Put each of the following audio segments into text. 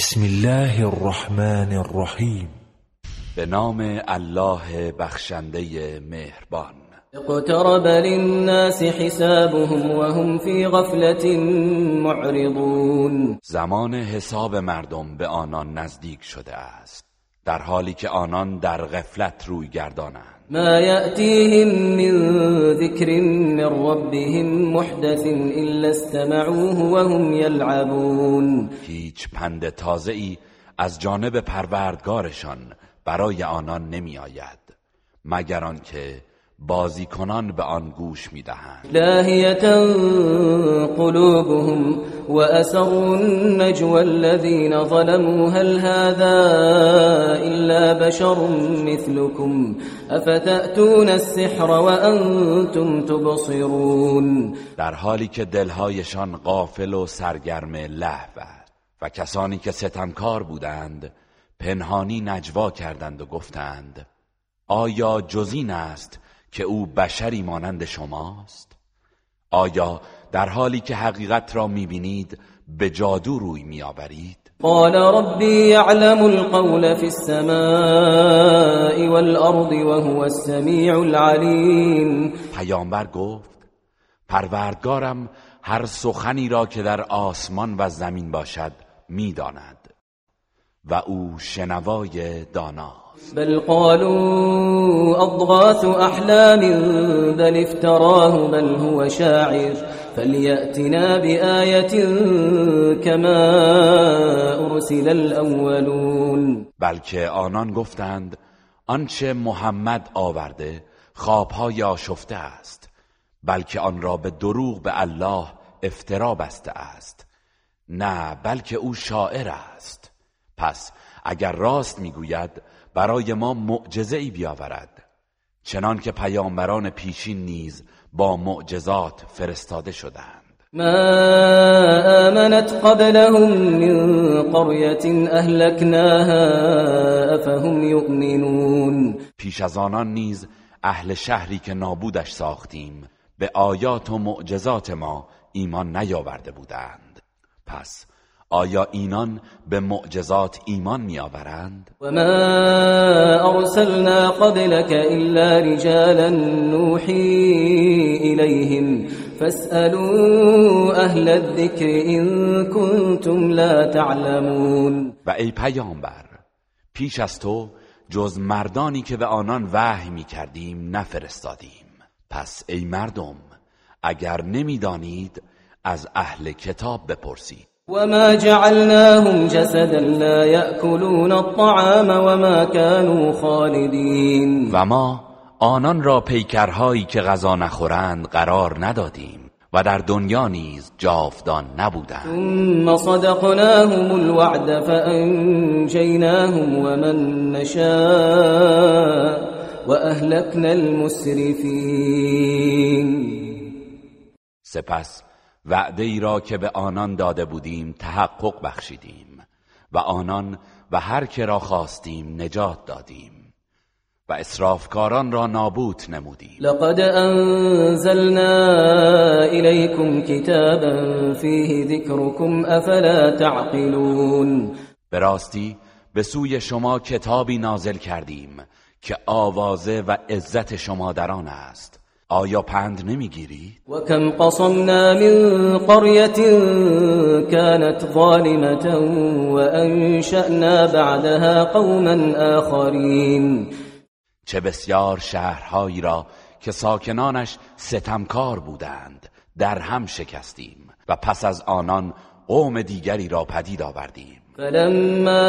بسم الله الرحمن الرحیم به نام الله بخشنده مهربان. اقترب للناس حسابهم وهم في غفلة معرضون. زمان حساب مردم به آنان نزدیک شده است در حالی که آنان در غفلت روی گردانند. ما يأتيهم من ذكر من ربهم محدث إلا استمعوه وهم يلعبون. هیچ پند تازه ای از جانب پروردگارشان برای آنان نمی آید مگر آنکه بازیکنان به آن گوش می‌دهند. لاهیتا قلوبهم وأسروا النجوى الذين ظلموا هل هذا إلا بشر مثلكم؟ أفتأتون السحر وأنتم تبصرون؟ در حالی که دلهایشان غافل و سرگرم لهو است و کسانی که ستمکار بودند پنهانی نجوا کردند و گفتند آیا جزین است که او بشری مانند شماست. آیا در حالی که حقیقت را می‌بینید به جادو روی میآورید؟ قال ربي يعلم القول في السماء والأرض وهو السميع العليم پیامبر گفت پروردگارم هر سخنی را که در آسمان و زمین باشد می‌داند و او شنوای دانا. بل قالوا أضغاث أحلام بل افتراه بل هو شاعر. فليأتنا بآية كما أرسل الأولون. بلکه آنان گفتند آنچه محمد آورده خوابهای آشفته است بلکه آن را به دروغ به الله افترا بسته است. نه بلکه او شاعر است. پس اگر راست می‌گوید برای ما معجزه ای بیاورد. چنان که پیامبران پیشین نیز با معجزات فرستاده شدند. ما آمنت قبلهم من قرية أهلكناها أفهم يؤمنون. پیش از آنان نیز اهل شهری که نابودش ساختیم به آیات و معجزات ما ایمان نیاورده بودند. پس آیا اینان به معجزات ایمان میآورند؟ وما أرسلنا قبلك إلا رجالا نوحي إليهم فاسألوا أهل الذكر إن كنتم لا تعلمون و ای پیامبر پیش از تو جز مردانی که به آنان وحی می کردیم نفرستادیم. پس ای مردم اگر نمی‌دانید از اهل کتاب بپرسید. وما جعلناهم جسدا لا يأكلون الطعام وما كانوا خالدين. و ما آنان را پیکرهایی که غذا نخورند قرار ندادیم و در دنیا نیز جاودان نبودند. ثم صدقناهم الوعد فأنجيناهم ومن نشاء وأهلكنا المسرفين. سپس وعده ای را که به آنان داده بودیم تحقق بخشیدیم و آنان و هر که را خواستیم نجات دادیم و اسرافکاران را نابود نمودیم. لقد أنزلنا إليكم كتابا فيه ذكركم أفلا تعقلون. به راستی به سوی شما کتابی نازل کردیم که آوازه و عزت شما در آن است. آیا پند نمی‌گیرید وكم قصمنا من قرية كانت ظالمة وأنشأنا بعدها قوما آخرين. چه بسیار شهرهایی را که ساکنانش ستمکار بودند در هم شکستیم و پس از آنان قوم دیگری را پدید آوردیم. فلما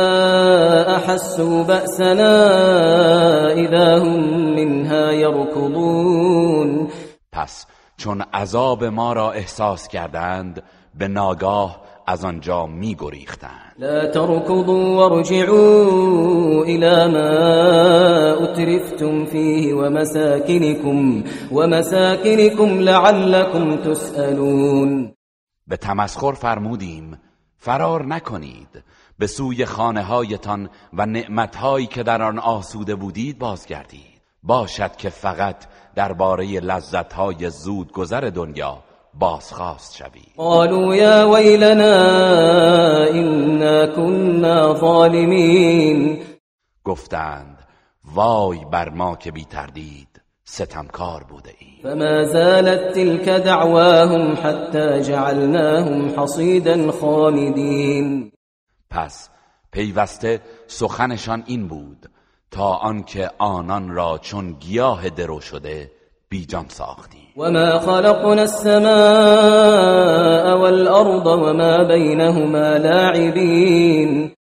أحسوا بأسنا إذا هم منها يركضون. پس چون عذاب ما را احساس کردند به ناگاه از آنجا می گریختند لا تركضوا وارجعوا إلى ما أترفتم فيه ومساكنكم ومساكنكم لعلكم تسألون. به تمسخر فرمودیم فرار نکنید. به سوی خانه هایتان و نعمتهایی که در آن آسوده بودید بازگردید. باشد که فقط درباره لذتهای زود گذر دنیا بازخواست شوی قالوا یا ویلنا إنا كنا ظالمین گفتند وای بر ما که بی تردید ستمکار بوده ایم. فما زالت تلك دعواهم حتى جعلناهم حصيدا خامدين. پس پیوسته سخنشان این بود تا آنکه آنان را چون گیاه درو شده بیجان ساختیم. وما خلقنا السماء والأرض وما بينهما لاعبين.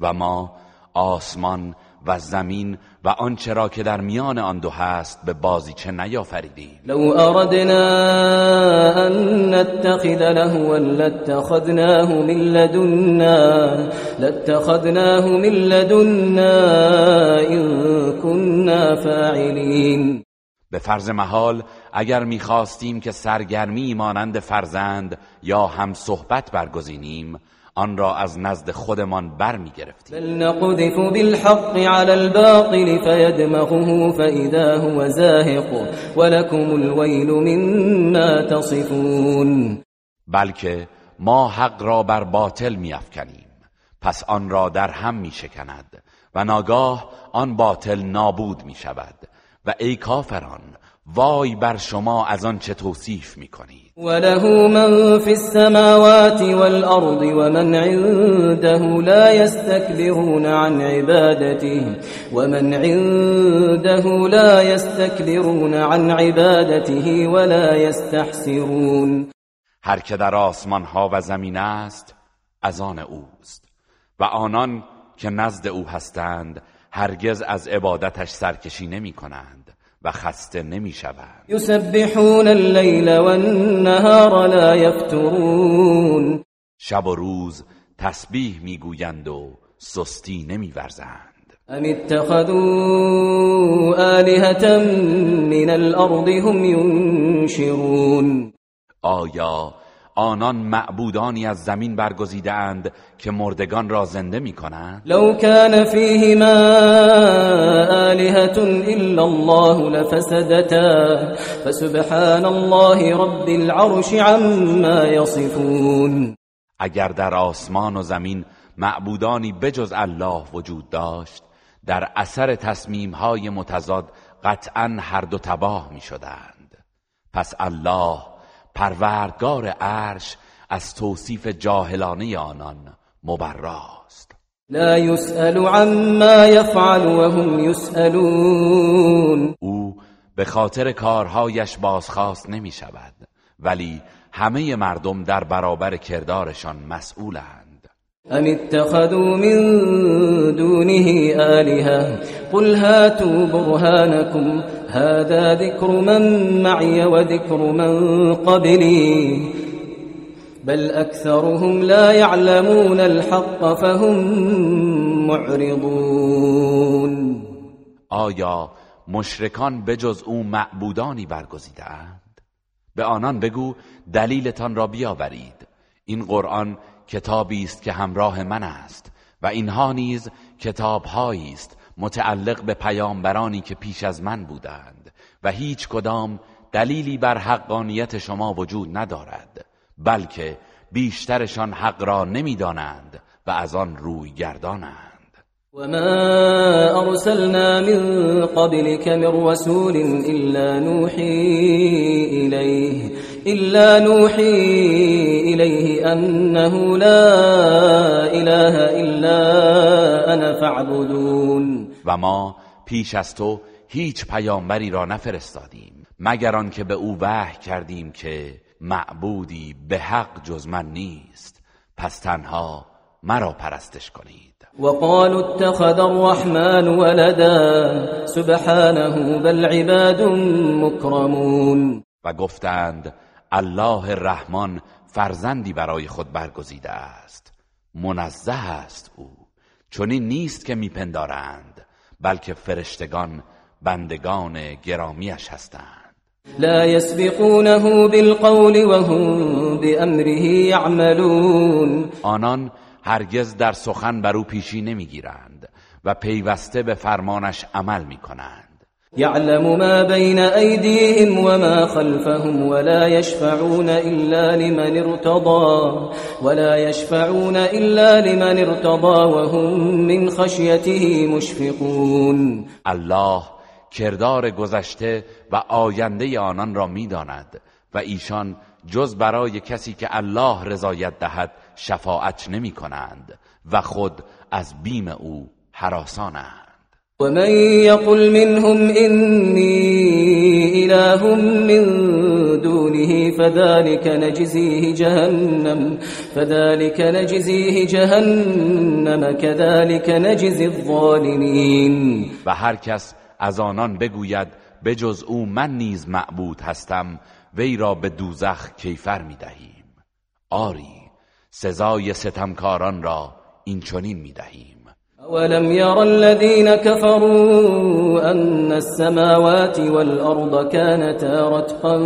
و ما آسمان و زمین و آنچه را که در میان آن دو هست به بازیچه نیافریدیم لو أردنا أن نتخذ لهوا لاتخذناه من لدنا لاتخذناه من لدنا إن كنا فاعلين به فرض محال اگر می‌خواستیم که سرگرمی مانند فرزند یا هم صحبت برگزینیم آن را از نزد خودمان برمیگرفتیم. بل نقذف بالحق على الباطل فيدمغه فإذا هو زاهق ولكم الويل مما تصفون. بلکه ما حق را بر باطل میافکنیم. پس آن را در هم میشکند و ناگاه آن باطل نابود می شود و ای کافران وای بر شما از آن چه توصیف می کنید وله من في السماوات والأرض ومن عنده لا يستكبرون عن عبادته ومن عنده لا يستكبرون عن عبادته ولا يستحسرون هر که در آسمان ها و زمین است از آن اوست. و آنان که نزد او هستند هرگز از عبادتش سرکشی نمی کنند و خسته نمی شوند يسبحون الليل والنهار لا يفترون شب و روز تسبیح می‌گویند و سستی نمیورزند. أم اتخذوا آلهة من الأرض هم ينشرون آیا آنان معبودانی از زمین برگزیده اند که مردگان را زنده می کنند؟ لو كان فيهما آلهة إلا الله لفسدتا فسبحان الله رب العرش عما يصفون اگر در آسمان و زمین معبودانی بجز الله وجود داشت در اثر تصمیم های متضاد قطعا هر دو تباه می شدند پس الله پروردگار عرش از توصیف جاهلانه آنان مبراست. لا يسأل عما يفعل وهم يسألون. او به خاطر کارهایش بازخواست نمی شود ولی همه مردم در برابر کردارشان مسئولند. أم اتخذوا من دونه آلهة؟ قل هاتوا برهانكم. هذا ذكر من معي وذكر من قبلي. بل أكثرهم لا يعلمون الحق فهم معرضون. آیا مشرکان بجز او معبودانی برگزیدهاند؟ به آنان بگو دلیلتان را بیاورید. این قرآن کتابی است که همراه من است و اینها نیز کتابهایی است متعلق به پیامبرانی که پیش از من بودند و هیچ کدام دلیلی بر حقانیت شما وجود ندارد بلکه بیشترشان حق را نمی‌دانند و از آن روی گردانند. وما أرسلنا من قبلك من رسول إلا نوحي إليه إلا نوحي إليه أنه لا إله إلا أنا فاعبدون. و ما پیش از تو هیچ پیامبری را نفرستادیم مگر آنکه به او وحی کردیم که معبودی به حق جز من نیست. پس تنها مرا پرستش کنید. وقالوا اتخذ الرحمن ولدا. سبحانه بل عباد مكرمون. و گفتند الله رحمان فرزندی برای خود برگزیده است. منزه است او. چنین نیست که میپندارند بلکه فرشتگان بندگان گرامیش هستند. لا يسبقونه بالقول وهم بأمره يعملون آنان هرگز در سخن بر او پیشی نمی‌گیرند و پیوسته به فرمانش عمل می کنند يعلم ما بين أيديهم وما خلفهم ولا يشفعون إلا لمن ارتضى ولا يشفعون إلا لمن ارتضى وهم من خشيته مشفقون. الله کردار گذشته و آینده آنان را می‌داند و ایشان جز برای کسی که الله رضایت دهد شفاعت نمی کنند و خود از بیم او حراسانند ومن يقل منهم إني إله من دونه فذلك نجزيه جهنم فذلك نجزيه جهنم كذلك نجزي الظالمين. و هر کس از آنان بگوید به جز او من نیز معبود هستم وی را به دوزخ کیفر می دهیم آری سزای ستمکاران را این چنین می دهیم ولم ير الذين كفروا أن السماوات والأرض كانتا رتقا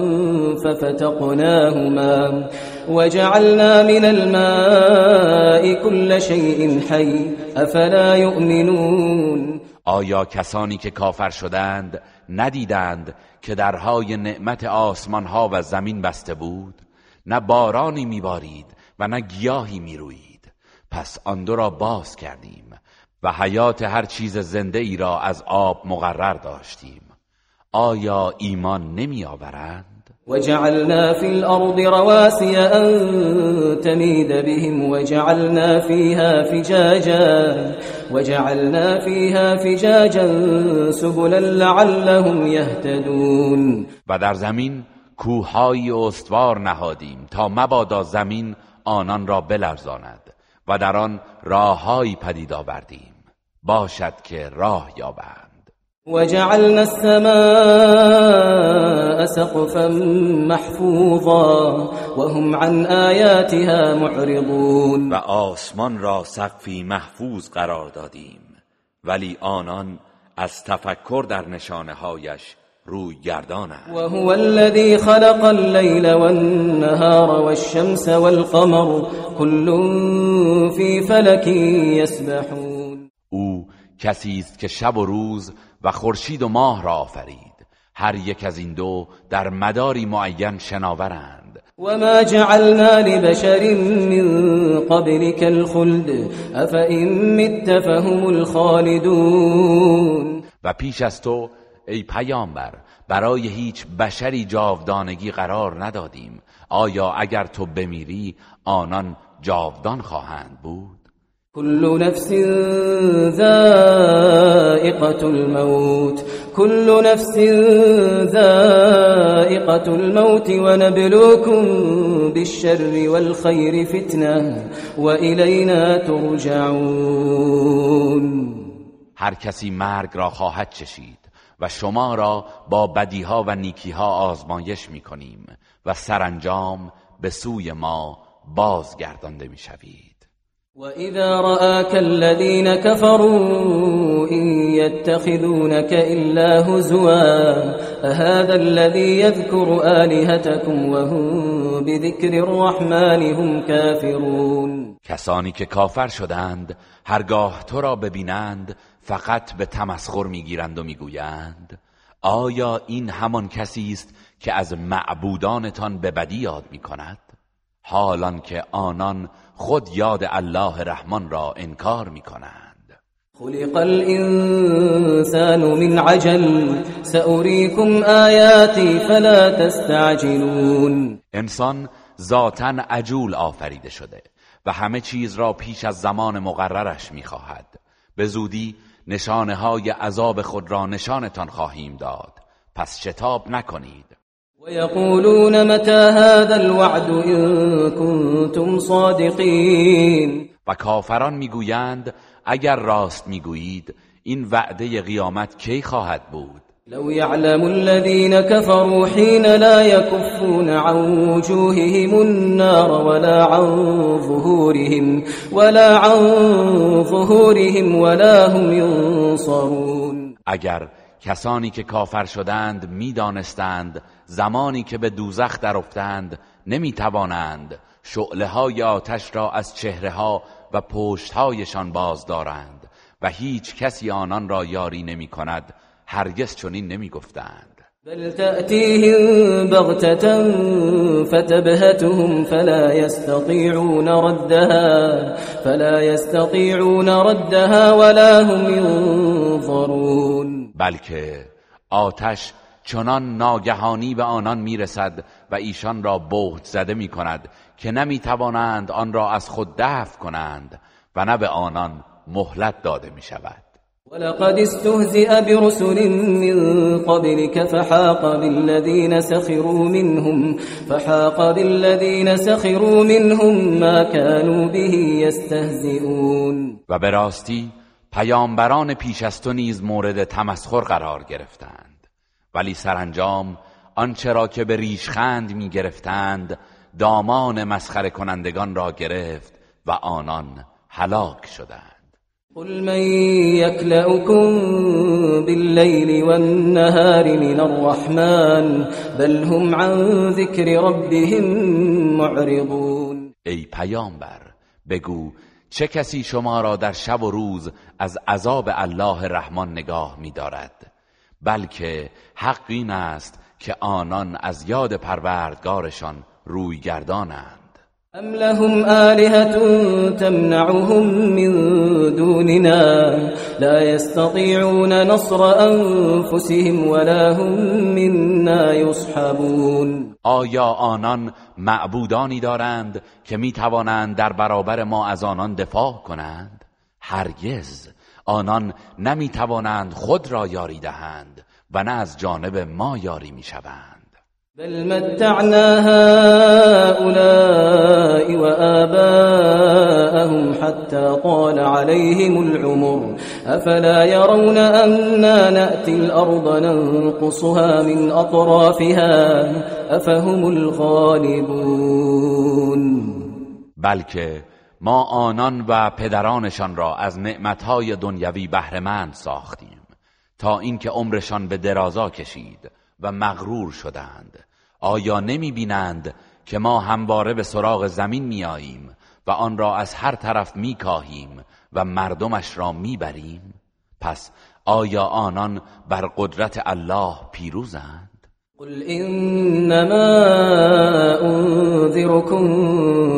ففتقناهما وجعلنا من الماء كل شيء حي أفلا يؤمنون؟ آیا کسانی که کافر شدند ندیدند که درهای نعمت آسمان ها و زمین بسته بود؟ نه بارانی میبارید و نه گیاهی می‌روید. پس آن دو را باز کردیم و حیات هر چیز زنده ای را از آب مقرر داشتیم. آیا ایمان نمی آورند؟ وجعلنا في الأرض رواسي أن تميد بهم وجعلنا فيها فجاجا وجعلنا فيها فجاجا سبلا لعلهم يهتدون و در زمین کوههای استوار نهادیم تا مبادا زمین آنان را بلرزاند و در آن راههایی پدید آوردیم. باشد که راه یابند. وجعلنا السماء سقفا محفوظا وهم عن آیاتها معرضون. و آسمان را سقفی محفوظ قرار دادیم. ولی آنان از تفکر در نشانه هایش روی گردانند وهو الذي خلق الليل والنهار والشمس والقمر كل في فلك يسبحون او کسی است که شب و روز و خورشید و ماه را آفرید. هر یک از این دو در مداری معین شناورند. وما جعلنا لبشر من قبلك الخلد افئن مت فهم الخالدون. و پیش از تو ای پیامبر برای هیچ بشری جاودانگی قرار ندادیم. آیا اگر تو بمیری آنان جاودان خواهند بود؟ كل نفس ذائقة الموت كل نفس ذائقة الموت ونبلوكم بالشر والخير فتنة وإلينا ترجعون. هر کسی مرگ را خواهد چشید. و شما را با بدیها و نیکیها آزمایش می کنیم و سرانجام به سوی ما بازگردانده می شوید وإذا رآك الذين كفروا إن يتخذونك إلا هزوا أهذا الذي يذكر آلهتكم وهم بذكر الرحمن هم كافرون کسانی که کافر شدند هرگاه تو را ببینند فقط به تمسخر می‌گیرند و می‌گویند آیا این همان کسی است که از معبودانتان به بدی یاد می‌کند؟ حالان که آنان خود یاد الله رحمان را انکار می کنند خلق الانسان من عجل سأريكم آیاتی فلا تستعجلون. انسان ذاتا عجول آفریده شده و همه چیز را پیش از زمان مقررش می‌خواهد. به زودی نشانه های عذاب خود را نشانتان خواهیم داد. پس شتاب نکنید. ويقولون متى هذا الوعد إن كنتم صادقين؟ و کافران می‌گویند اگر راست می‌گویید این وعده قیامت کی خواهد بود؟ لو يعلم الذين كفروا حين لا يكفون عن وجوههم النار ولا عن ظهورهم ولا عن ظهورهم ولا هم ينصرون. اگر کسانی که کافر شدند می‌دانستند زمانی که به دوزخ در افتند نمی توانند شعله های آتش را از چهره ها و پشت هایشان باز دارند و هیچ کسی آنان را یاری نمی کند هرگز چنین نمی‌گفتند. بل تأتيهم بغتة فتبهتهم فلا يستطيعون ردها فلا يستطيعون ردها ولا هم ينظرون. بلکه آتش چنان ناگهانی به آنان می‌رسد و ایشان را بهت زده می کند که نمی توانند آن را از خود دفع کنند و نه به آنان مهلت داده می شود ولقد استهزئ برسل من قبلك فحاق بالذين سخروا منهم فحاق بالذين سخروا منهم ما كانوا به يستهزئون. و به راستی پیامبران پیش از تو نیز مورد تمسخر قرار گرفتند. ولی سرانجام آنچه را که به ریشخند می گرفتند دامان مسخره کنندگان را گرفت و آنان هلاک شدند. قل من يكلأكم بالليل والنهار من الرحمن بل هم عن ذكر ربهم معرضون ای پیامبر بگو چه کسی شما را در شب و روز از عذاب الله رحمان نگاه می دارد بلکه حق این است که آنان از یاد پروردگارشان روی گردانند أم لهم آلهة تمنعهم من دوننا لا يستطيعون نصر أنفسهم ولا هم منا يصحبون آیا آنان معبودانی دارند که می توانند در برابر ما از آنان دفاع کنند؟ هرگز. آنان نمی توانند خود را یاری دهند و نه از جانب ما یاری می شوند بل متعنا هؤلاء وآباءهم حتى طال عليهم العمر. أفلا يرون أنا نأتي الأرض ننقصها من أطرافها؟ أفهم الغالبون. بلکه ما آنان و پدرانشان را از نعمتهای دنیوی بهرهمند ساختیم تا اینکه عمرشان به درازا کشید. و مغرور شدند. آیا نمی بینند که ما همواره به سراغ زمین می آییم و آن را از هر طرف می کاهیم و مردمش را می بریم پس آیا آنان بر قدرت الله پیروزند؟ قل انما انذركم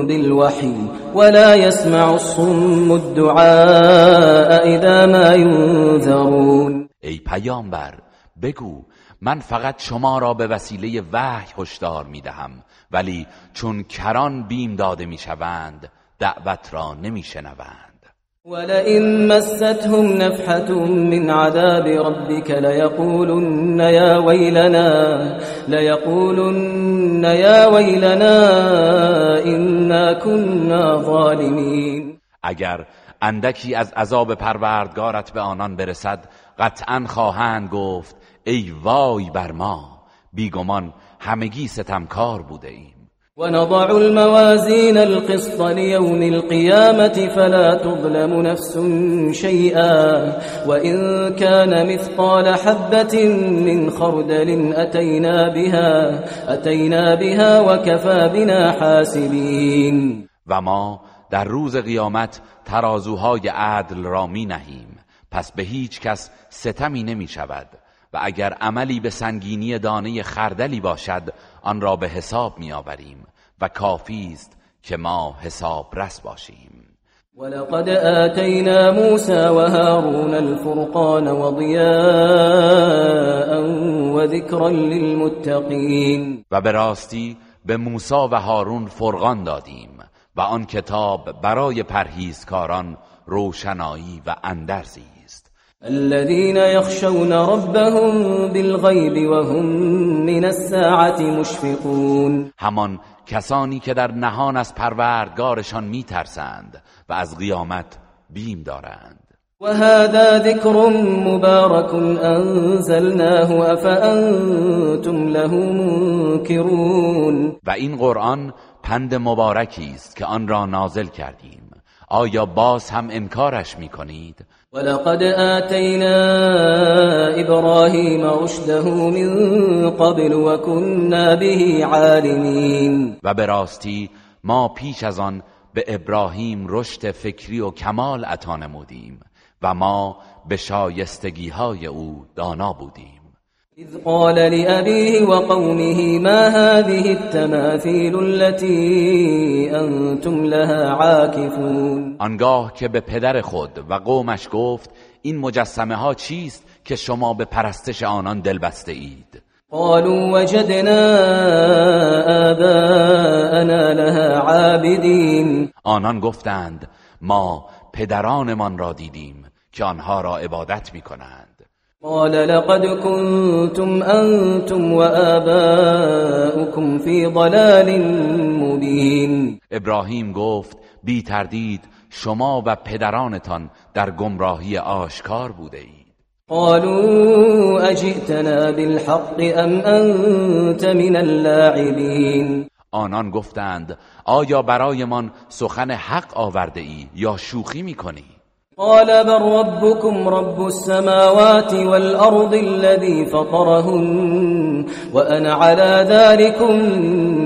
بالوحی ولا يسمع الصم الدعاء اذا ما ينذرون ای پیامبر بگو من فقط شما را به وسیله وحی هشدار می دهم ولی چون کران بیم داده می شوند دعوت را نمی شنوند ولئن مستهم نفحة من عذاب ربك ليقولن يا ويلنا ليقولن يا ويلنا إنا كنا ظالمين. اگر اندکی از عذاب پروردگارت به آنان برسد قطعا خواهند گفت ای وای بر ما بیگمان همگی ستمکار بوده ایم ونضع الموازين القسط ليوم القيامة فلا تظلم نفس شيئا وإن كان مثقال حبة من خردل أتينا بها أتينا بها وكفى بنا حاسبين و ما در روز قیامت ترازوهای عدل را می نهیم. پس به هیچ کس ستمی نمی شود. و اگر عملی به سنگینی دانه خردلی باشد آن را به حساب می آوریم و کافی است که ما حساب رس باشیم. ولقد آتينا موسى وهارون الفرقان وضياء وذكرا للمتقين و به راستی به موسی و هارون فرقان دادیم و آن کتاب برای پرهیزکاران روشنایی و اندرزی. الذين يخشون ربهم بالغيب وهم من الساعة مشفقون. همان کسانی که در نهان از پروردگارشان میترسند و از قیامت بیم دارند. وهذا ذكر مبارك أنزلناه أفأنتم له منكرون و این قرآن پند مبارکی است که آن را نازل کردیم. آیا باز هم انکارش می‌کنید؟ ولقد آتينا إبراهيم رشده من قبل وكنا به عالمين. و به راستی ما پیش از آن به ابراهیم رشد فکری و کمال عطا نمودیم و ما به شایستگی های او دانا بودیم. إذ قال لأبيه وقومه ما هذه التماثيل التي أنتم لها عاكفون؟ آنگاه که به پدر خود و قومش گفت این مجسمه ها چیست که شما به پرستش آنان دل بسته اید قالوا وجدنا آباءنا لها عابدين آنان گفتند ما پدرانمان را دیدیم که آنها را عبادت می کنند قال لقد كنتم أنتم وآباؤكم في ضلال مبين. ابراهیم گفت بی تردید شما و پدرانتان در گمراهی آشکار بوده اید. قالوا أجئتنا بالحق أم أنت من اللاعبين. آنان گفتند آیا برایمان سخن حق آورده ای یا شوخی می کنی قال بل ربكم رب السماوات والأرض الذي فطرهن وأنا على ذلكم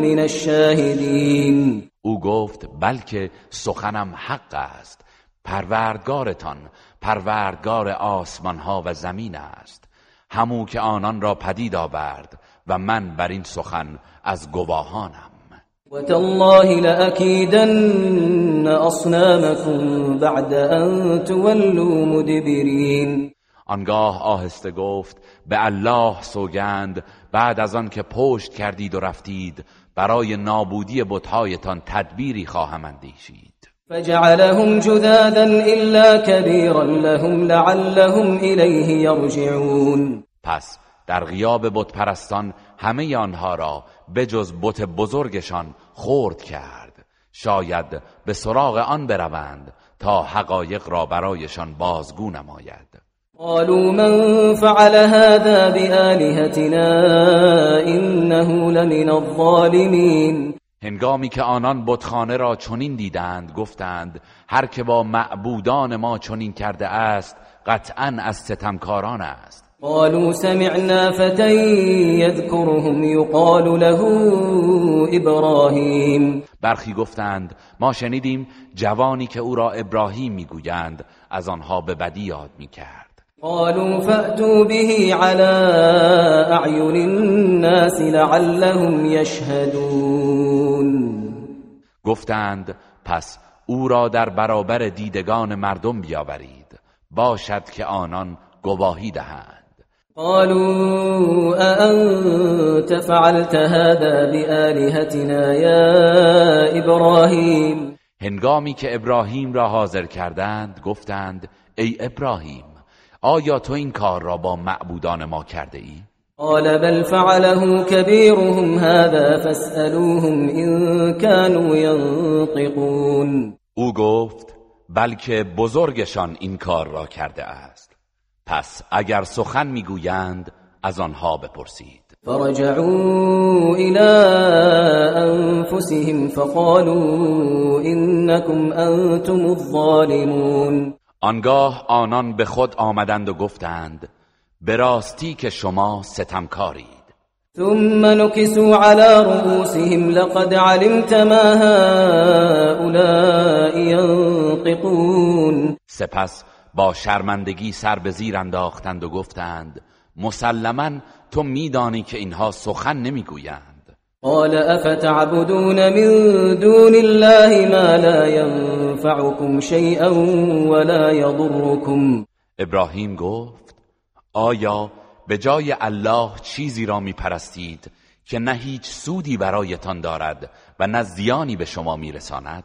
من الشاهدين. او گفت بلکه سخنم حق است. پروردگارتان پروردگار آسمان ها و زمین است. همو که آنان را پدید آورد و من بر این سخن از گواهانم. وتالله لأكيدن أصنامكم بعد أن تولوا مدبرين. آنگاه آهسته گفت به الله سوگند بعد از آن که پشت کردید و رفتید برای نابودی بتهایتان تدبیری خواهم اندیشید. فجعلهم جذاذا إلا كبيرا لهم لعلهم إليه يرجعون. پس در غیاب بت پرستان همه آنها را به جز بت بزرگشان خورد کرد. شاید به سراغ آن بروند تا حقایق را برایشان بازگو نماید. قالوا من فعل هذا بآلهتنا إنه لمن الظالمين هنگامی که آنان بتخانه را چنین دیدند گفتند هر که با معبودان ما چنین کرده است قطعا از ستمکاران است. قالوا سمعنا فتى يذكرهم يقال له إبراهيم. برخی گفتند ما شنیدیم جوانی که او را ابراهیم می‌گویند از آنها به بدی یاد می‌کرد. قالوا فأتوا به على أعين الناس لعلهم يشهدون. گفتند پس او را در برابر دیدگان مردم بیاورید باشد که آنان گواهی دهند. قالوا أأنت فعلت هذا بآلهتنا يا إبراهيم؟ هنگامی که ابراهیم را حاضر کردند گفتند ای ابراهیم آیا تو این کار را با معبودان ما کرده ای؟ قال بل فعله كبيرهم هذا فاسألوهم إن كانوا ينطقون. او گفت بلکه بزرگشان این کار را کرده است. پس اگر سخن می‌گویند از آنها بپرسید. فرجعوا إلى أنفسهم فقالوا إنكم أنتم الظالمون. آنگاه آنان به خود آمدند و گفتند به راستی که شما ستمکارید. ثم نكسوا على رؤوسهم لقد علمت ما هؤلاء ينطقون. سپس با شرمندگی سر به زیر انداختند و گفتند مسلما تو میدانی که اینها سخن نمی‌گویند. قال أفتعبدون من دون الله ما لا ينفعكم شيئا ولا يضركم ابراهیم گفت آیا به جای الله چیزی را میپرستید که نه هیچ سودی برایتان دارد و نه زیانی به شما میرساند؟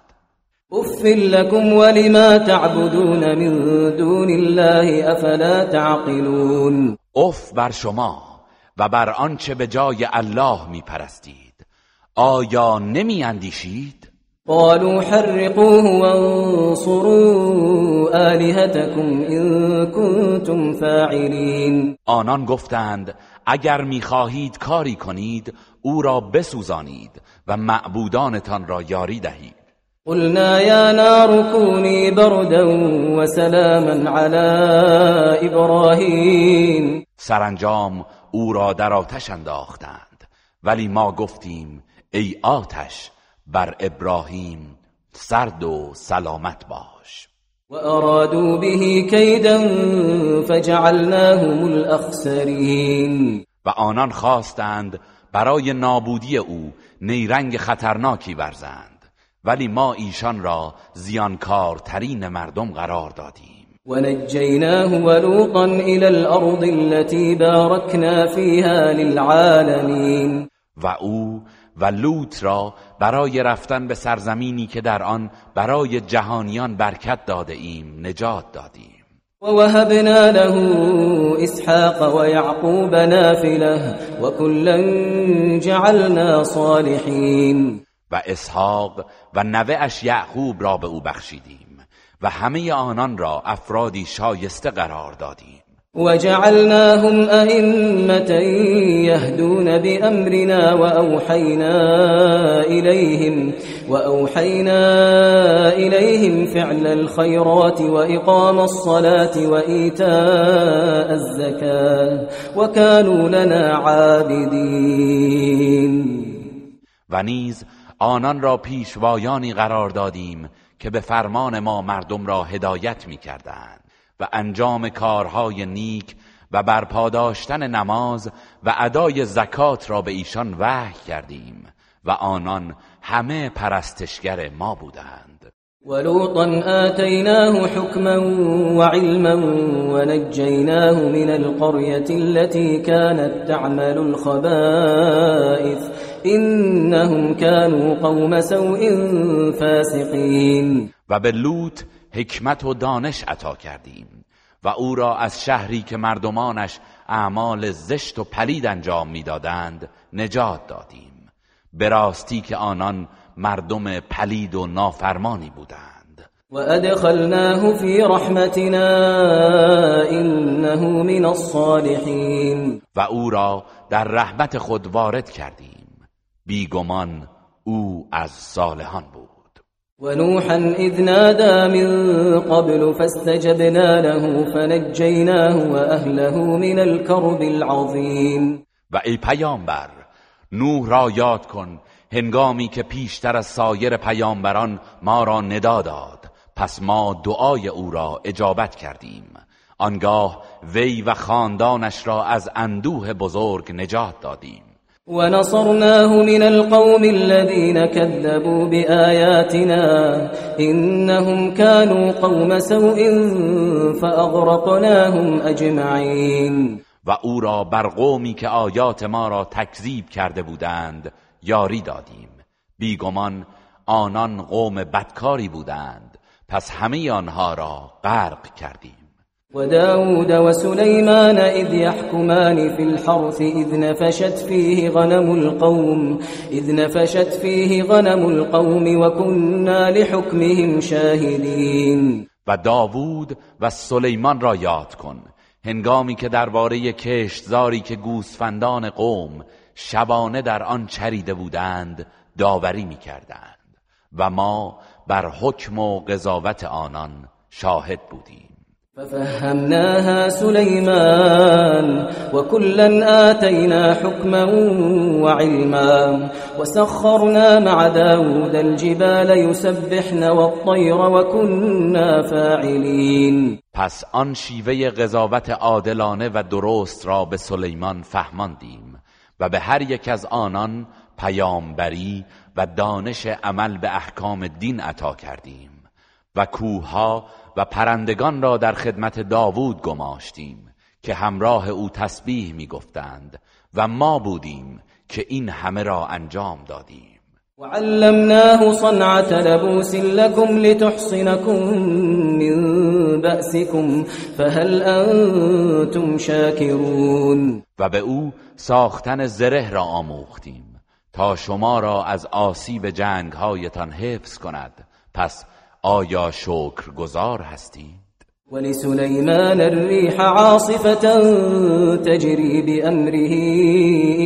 أف لكم ولما تعبدون من دون الله أفلا تعقلون. اف بر شما و بر آنچه به جای الله میپرستید. آیا نمی اندیشید؟ قالوا حرقوه وانصروا آلهتكم إن كنتم فاعلين. آنان گفتند اگر می‌خواهید کاری کنید او را بسوزانید و معبودانتان را یاری دهید. قلنا يا نار كوني بردا وسلاما على إبراهيم. سرانجام او را در آتش انداختند ولی ما گفتیم ای آتش بر ابراهیم سرد و سلامت باش. وأرادوا به كيدا فجعلناهم الأخسرين و آنان خواستند برای نابودی او نیرنگ خطرناکی ورزند. ولی ما ایشان را زیانکارترین مردم قرار دادیم. ونجيناه ولوطا إلى الأرض التي باركنا فيها للعالمين و او و لوط را برای رفتن به سرزمینی که در آن برای جهانیان برکت داده ایم نجات دادیم. ووهبنا له إسحاق ويعقوب نافلة وكلا جعلنا صالحين و اسحاق و نوهش یعقوب را به أو بخشیدیم و همه آنان را افرادی شایسته قرار دادیم. وجعلناهم أئمة يهدون بأمرنا وأوحينا إليهم وأوحينا إليهم فعل الخيرات وإقام الصلاة وإيتاء الزكاة وكانوا لنا عابدين و نیز آنان را پیشوایانی قرار دادیم که به فرمان ما مردم را هدایت می کردند و انجام کارهای نیک و برپا داشتن نماز و ادای زکات را به ایشان وحی کردیم و آنان همه پرستشگر ما بودند. ولوطا آتيناه حكما وعلما ونجيناه من القرية التي كانت تعمل الخبائث. إنهم كانوا قوم سوء فاسقين. و به لوط حکمت و دانش عطا کردیم و او را از شهری که مردمانش اعمال زشت و پلید انجام می‌دادند نجات دادیم. به راستی که آنان مردم پلید و نافرمانی بودند. و ادخلناه فی رحمتنا انه من الصالحین. و او را در رحمت خود وارد کردیم. بیگمان او از صالحان بود. ونوحا إذ نادى من قبل فاستجبنا له فنجيناه وأهله من الكرب العظيم. و ای پیامبر نوح را یاد کن هنگامی که پیشتر از سایر پیامبران ما را ندا داد. پس ما دعای او را اجابت کردیم. آنگاه وی و خاندانش را از اندوه بزرگ نجات دادیم. ونصرناه من القوم الذين كذبوا بآياتنا إنهم كانوا قوم سوء فأغرقناهم أجمعين. و او را بر قومی که آیات ما را تکذیب کرده بودند یاری دادیم. بیگمان آنان قوم بدکاری بودند پس همه آنها را غرق کردیم. وداود وسليمان إذ يحكمان في الحرث إذ نفشت فيه غنم القوم إذ نفشت فيه غنم القوم وكنا لحكمهم شاهدين. و داوود و سلیمان را یاد کن هنگامی که درباره کشتزاری که گوسفندان قوم شبانه در آن چریده بودند داوری می کردند و ما بر حکم و قضاوت آنان شاهد بودیم. ففهمناها سليمان وكلا آتينا حكما وعلما وسخرنا مع داود الجبال يسبحن والطير وكنا فاعلين. پس آن شیوه قضاوت عادلانه و درست را به سلیمان فهماندیم و به هر یک از آنان پیامبری و دانش عمل به احکام دین عطا کردیم و کوها و پرندگان را در خدمت داوود گماشتیم که همراه او تسبیح می‌گفتند و ما بودیم که این همه را انجام دادیم. وعلمناه صنعة لبوس لكم لتحصنكم من بأسكم فهل أنتم شاكرون؟ و به او ساختن زره را آموختیم تا شما را از آسیب جنگهایتان حفظ کند. پس آیا شکر گذار هستید؟ ولسليمان الريح عاصفة تجري بأمره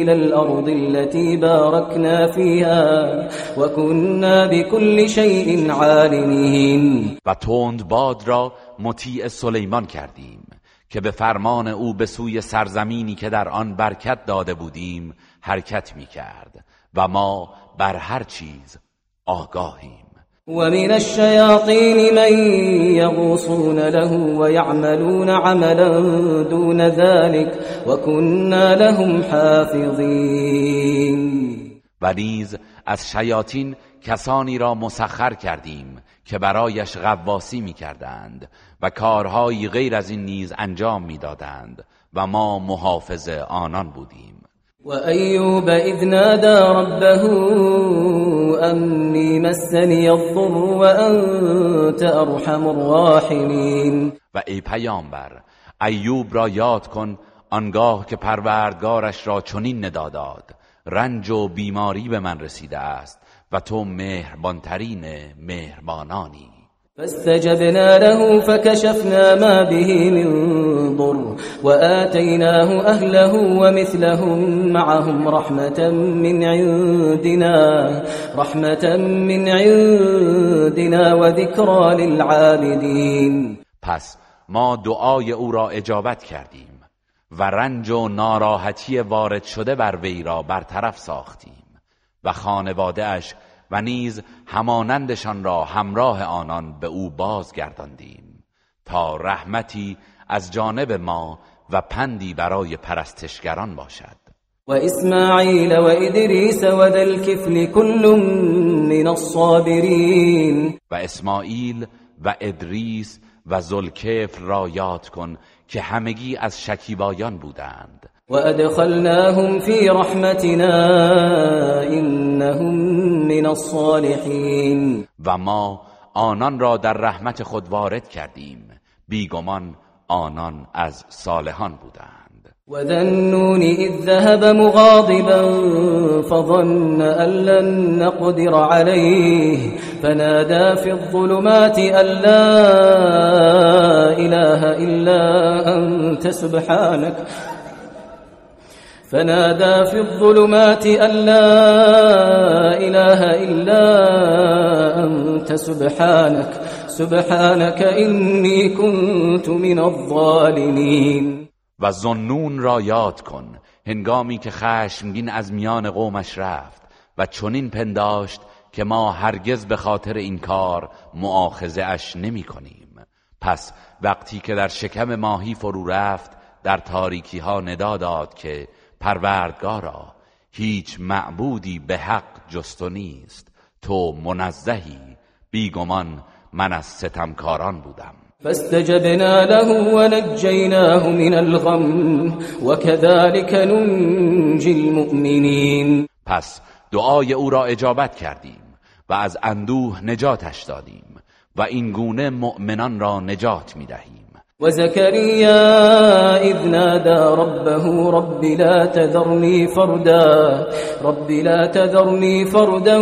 إلى الأرض التي باركنا فيها وكنا بكل شيء عالمين و تند باد را مطیع سلیمان کردیم که به فرمان او به سوی سرزمینی که در آن برکت داده بودیم حرکت می کرد و ما بر هر چیز آگاهیم ومن الشياطين من يغوصون له ويعملون عملا دون ذلك وكنا لهم حافظين. و نیز از شیاطین کسانی را مسخر کردیم که برایش غواسی می کردند و کارهایی غیر از این نیز انجام می‌دادند و ما محافظ آنان بودیم. و ایوب اذ نادى ربه انی مسنی الضر و انت ارحم الراحمین و ای پیامبر ایوب را یاد کن آنگاه که پروردگارش را چنین نداداد رنج و بیماری به من رسیده است و تو مهربانترین مهربانانی. فاستجبنا له فكشفنا ما به من ضر وآتيناه أهله ومثلهم معهم رحمة من عندنا رحمة من عندنا وذكرى للعابدين. پس ما دعای او را اجابت کردیم و رنج و ناراحتی وارد شده بر وی را برطرف ساختیم و خانواده اش و نیز همانندشان را همراه آنان به او بازگرداندیم تا رحمتی از جانب ما و پندی برای پرستشگران باشد. و اسماعیل و ادریس و ذل کل من الصابرین. و اسماعیل و ادریس و ذوالکفل را یاد کن که همگی از شکیبایان بودند. وأدخلناهم في رحمتنا إنهم من الصالحين و ما آنان را در رحمت خود وارد کردیم. بیگمان آنان از صالحان بودند. و ذنون اذ ذهب مغاضبا فظن ان لن نقدر عليه فنادى في الظلمات ان لا اله الا انت سبحانك فنادى في الظلمات أن لا إله إلا أنت سبحانك سبحانك إني كنت من الظالمين. و زنون را یاد کن هنگامی که خشمگین از میان قومش رفت و چنین پنداشت که ما هرگز به خاطر این کار معاخزه اش نمی کنیم. پس وقتی که در شکم ماهی فرو رفت در تاریکی ها ندا داد که پروردگارا هیچ معبودی به حق جستو نیست. تو منزهی بیگمان من از ستمکاران بودم. فاستجبنا له ونجيناه من الغم وكذلك ننجي المؤمنين پس دعای او را اجابت کردیم و از اندوه نجاتش دادیم و این گونه مؤمنان را نجات می‌دهیم. وزكريا إذ نادى ربه رب لا تذرني فردا رب لا تذرني فردا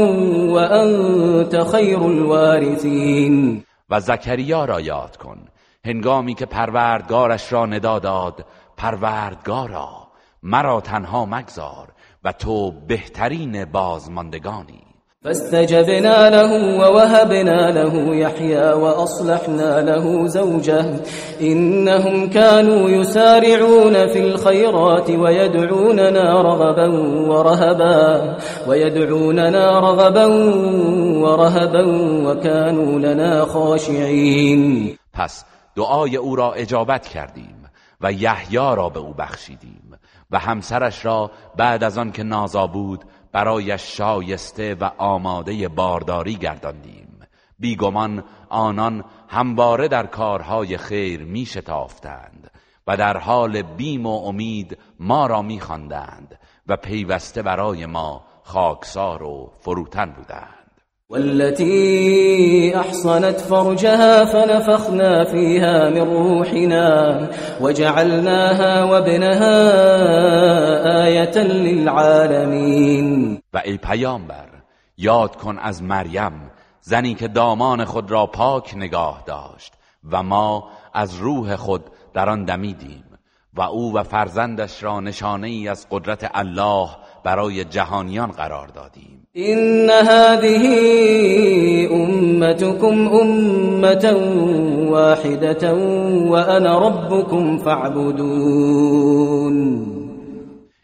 وأنت خير الوارثين. و زکریا را یاد کن هنگامی که پروردگارش را ندا داد پروردگارا مرا تنها مگذار و تو بهترین بازماندگانی. فاستجبنا له ووهبنا له يحيى وأصلحنا له زوجه. إنهم كانوا يسارعون في الخيرات ويدعوننا رغبا ورهبا ويدعوننا رغبا ورهبا وكانوا لنا خاشعين. پس دعای أو را اجابت کردیم و یحیی را به أو بخشیدیم و همسرش را بعد از آن که نازا بود برایش شایسته و آماده بارداری گرداندیم. بیگمان آنان همواره در کارهای خیر می شتافتند و در حال بیم و امید ما را می خواندند و پیوسته برای ما خاکسار و فروتن بودند. والتي احصنت فرجها فنفخنا فيها من روحنا وجعلناها وابنها آية للعالمين. و ای پیامبر یاد کن از مریم زنی که دامان خود را پاک نگاه داشت و ما از روح خود در آن دمیدیم و او و فرزندش را نشانه ای از قدرت الله برای جهانیان قرار دادیم. إن هذه أمتكم أمة واحدة وأنا ربكم فاعبدون.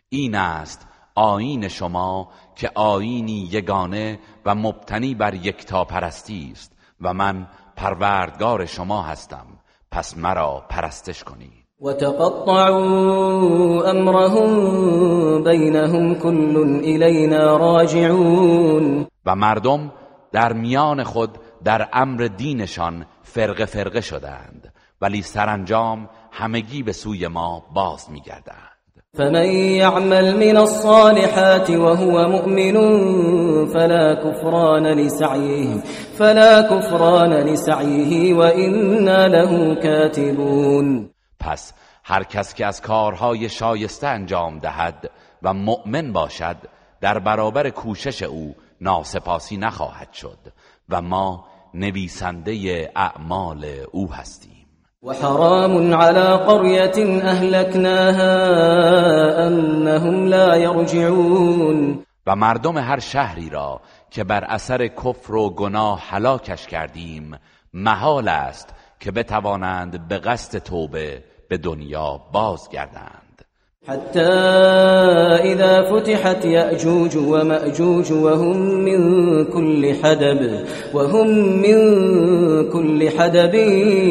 این است آیین شما که آیینی یگانه و مبتنی بر یکتاپرستی است و من پروردگار شما هستم. پس مرا پرستش کنید. وتقطعوا امرهم بینهم كل الینا راجعون. و مردم در میان خود در امر دینشان فرقه فرقه شدند ولی سرانجام همگی به سوی ما باز میگردند. فمن يعمل من الصالحات وهو مؤمن فلا كفران لسعيه فلا كفران لسعيه وإنا له كاتبون. پس هر کس که از کارهای شایسته انجام دهد و مؤمن باشد در برابر کوشش او ناسپاسی نخواهد شد و ما نویسنده اعمال او هستیم. وحرام على قرية أهلكناها أنهم لا يرجعون. و مردم هر شهری را که بر اثر کفر و گناه هلاکش کردیم محال است که بتوانند به قصد توبه به دنیا بازگردند. حتى إذا فتحت يأجوج ومأجوج وهم من كل حدب وهم من كل حدب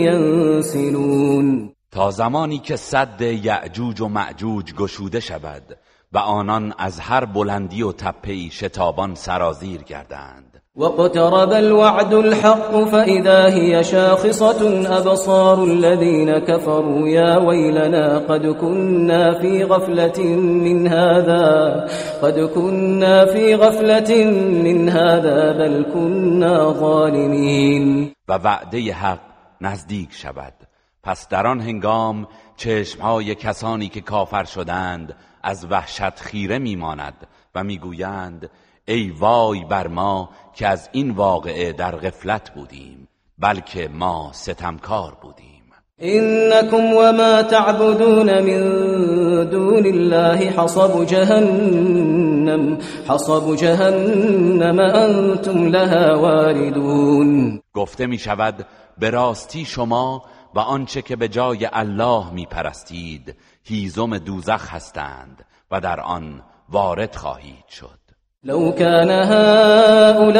ينسلون تا زمانی که صد یعجوج و معجوج گشوده شود و آنان از هر بلندی و تپهی شتابان سرازیر گردند. واقترب الوعد الحق فإذا هي شاخصة أبصار الذين كفروا يا ويلنا قد كنا في غفلة من هذا قد كنا في غفلة من هذا بل كنا ظالمين. و وعده حق نزدیک شود. پس در آن هنگام چشمهای کسانی که کافر شدند از وحشت خیره میماند و می‌گویند ای وای بر ما که از این واقعه در غفلت بودیم بلکه ما ستمکار بودیم. إنكم وما تعبدون من دون الله حصب جهنم حصب جهنم انتم لها واردون. گفته می شود به راستی شما و آنچه که به جای الله می پرستید هیزم دوزخ هستند و در آن وارد خواهید شد. لو كان هؤلاء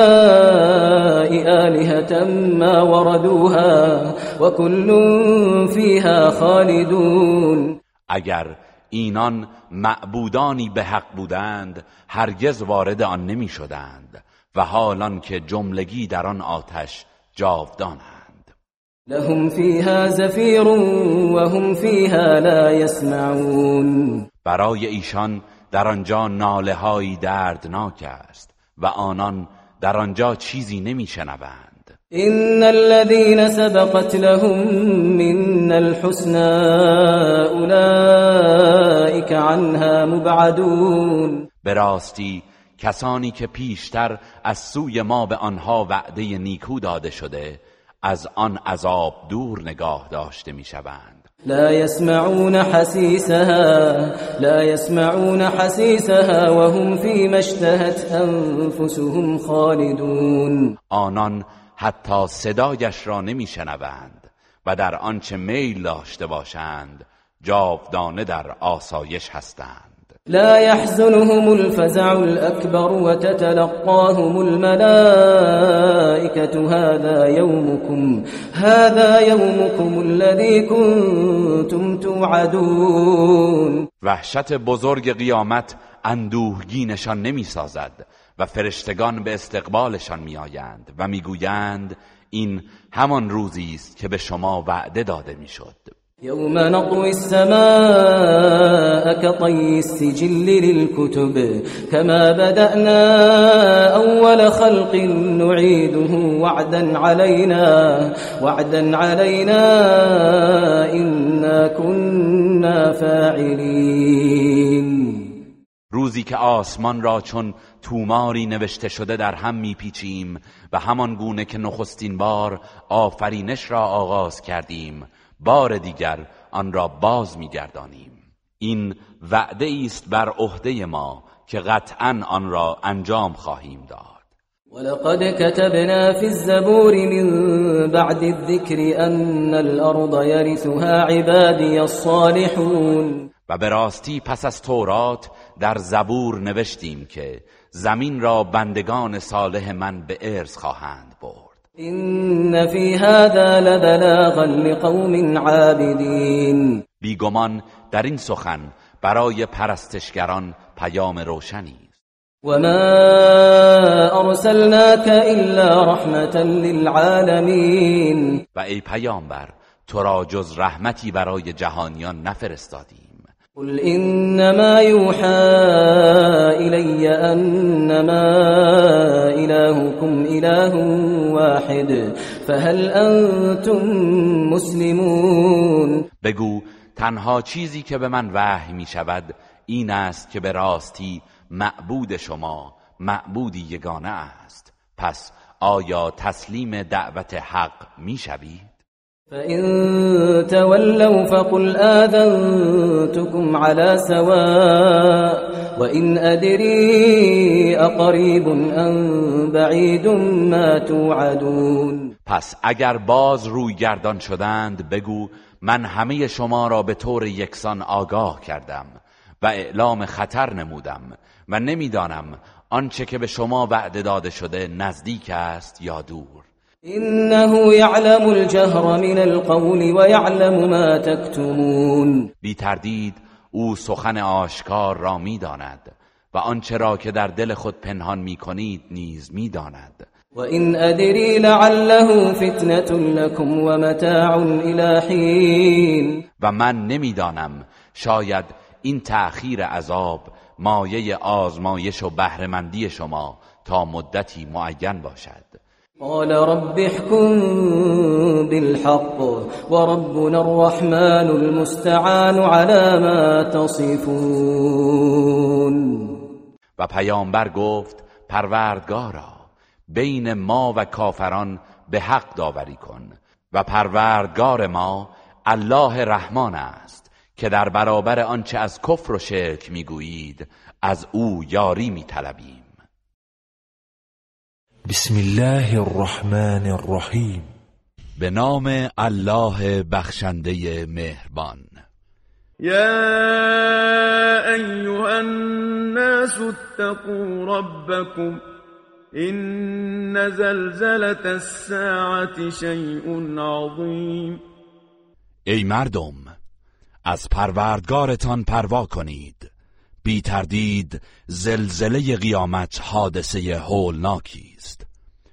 آلهة ما وردوها وكل فيها خالدون. اگر اینان معبودانی به حق بودند هرگز وارد آن نمی شدند و حالان که جملگی در آن آتش جاودانند. لهم فيها زفیر وهم فيها لا يسمعون برای ایشان در آنجا ناله های دردناک است و آنان در آنجا چیزی نمیشنوند. ان الذين سبقت لهم من الحسنى اولئك عنها مبعدون. به راستی کسانی که پیشتر از سوی ما به آنها وعده نیکو داده شده از آن عذاب دور نگاه داشته می‌شوند. لا يسمعون حسيسها لا يسمعون حسيسها وهم فيما اشتهت انفسهم خالدون. آنان حتی صدایش را نمیشنوند و در آنچه میل داشته باشند جاودانه در آسایش هستند. لا يحزنهم الفزع الأكبر وتتلقاهم الملائكة هذا يومكم هذا يومكم الذي كنتم توعدون وحشت بزرگ قیامت اندوهگینشان نمی سازد و فرشتگان به استقبالشان می آیند و می‌گویند این همان روزی است که به شما وعده داده می‌شد. يوم نطوي السماء كطي السجل للكتب كما بدأنا أول خلق نعيده وعدا علينا وعدا علينا إنا كنا فاعلين. روزی که آسمان را چون توماری نوشته شده در هم میپیچیم و همان گونه که نخستین بار آفرینش را آغاز کردیم. بار دیگر آن را باز میگردانیم. این وعده است بر عهده ما که قطعا آن را انجام خواهیم داد. ولقد كتبنا في الزبور من بعد الذكر أن الأرض يرثها عبادي الصالحون. و به راستی پس از تورات در زبور نوشتیم که زمین را بندگان صالح من به ارث خواهند. این فی هذا لبلاغا لقوم عابدین بیگمان در این سخن برای پرستشگران پیام روشنی وما ارسلناك الا رحمتا للعالمین و ای پیامبر تو را جز رحمتی برای جهانیان نفرستادیم قل انما يوحى الي انما الهكم اله واحد فهل انتم مسلمون بگو تنها چیزی که به من وحی می شود این است که به راستی معبود شما معبودی یگانه است پس آیا تسلیم دعوت حق می شوید؟ فإن تولوا فقل آذنتكم على سواء وإن أدري أقريب أم بعيد ما توعدون. پس اگر باز روی گردان شدند بگو من همه شما را به طور یکسان آگاه کردم و اعلام خطر نمودم و نمی‌دانم آنچه که به شما وعده داده شده نزدیک است یا دور. انه یعلم الجهر من القول و یعلم ما تکتمون بی تردید او سخن آشکار را می‌داند و آنچه را که در دل خود پنهان می کنید نیز می‌داند و این ادری لعله فتنة لكم و متاع الى و من نمی‌دانم شاید این تأخیر عذاب مایه آزمایش و بهرهمندی شما تا مدتی معین باشد. قال رب احكم بالحق وربنا الرحمن المستعان على ما تصفون. و پیامبر گفت پروردگارا بین ما و کافران به حق داوری کن و پروردگار ما الله رحمان است که در برابر آنچه از کفر و شرک می‌گویید از او یاری میطلبیم بسم الله الرحمن الرحیم به نام الله بخشنده مهربان. یا ایها الناس اتقوا ربكم این زلزلة الساعة شیء عظیم. ای مردم از پروردگارتان پروا کنید. بی تردید زلزله قیامت حادثه هولناکی.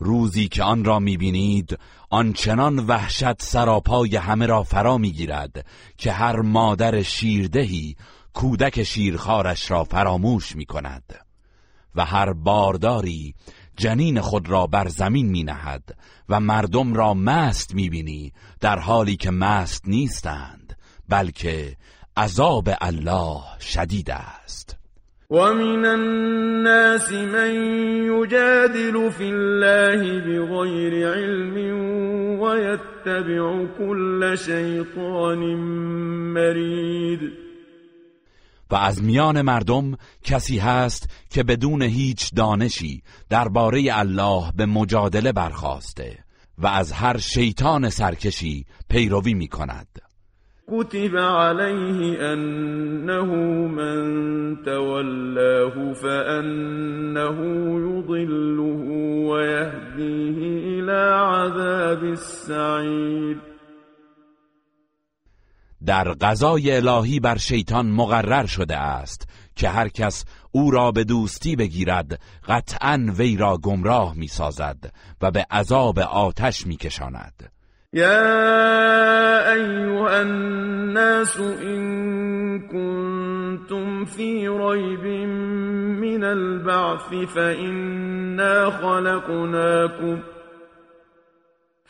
روزی که آن را می‌بینید آنچنان وحشت سراپای همه را فرا می‌گیرد که هر مادر شیردهی کودک شیرخارش را فراموش می‌کند و هر بارداری جنین خود را بر زمین می نهد و مردم را مست می بینی در حالی که مست نیستند بلکه عذاب الله شدید است. ومن الناس من يجادل في الله بغير علم ويتبع كل شيطان مرید و از میان مردم کسی هست که بدون هیچ دانشی درباره الله به مجادله برخواسته و از هر شیطان سرکشی پیروی می کند كتب عليه أنه من تولاه فأنه يضله ويهديه إلى عذاب السعير در قضای الهی بر شیطان مقرر شده است که هر کس او را به دوستی بگیرد قطعا وی را گمراه می سازد و به عذاب آتش می کشاند. يا أيها الناس إن كنتم في ريب من البعث فإنا خلقناكم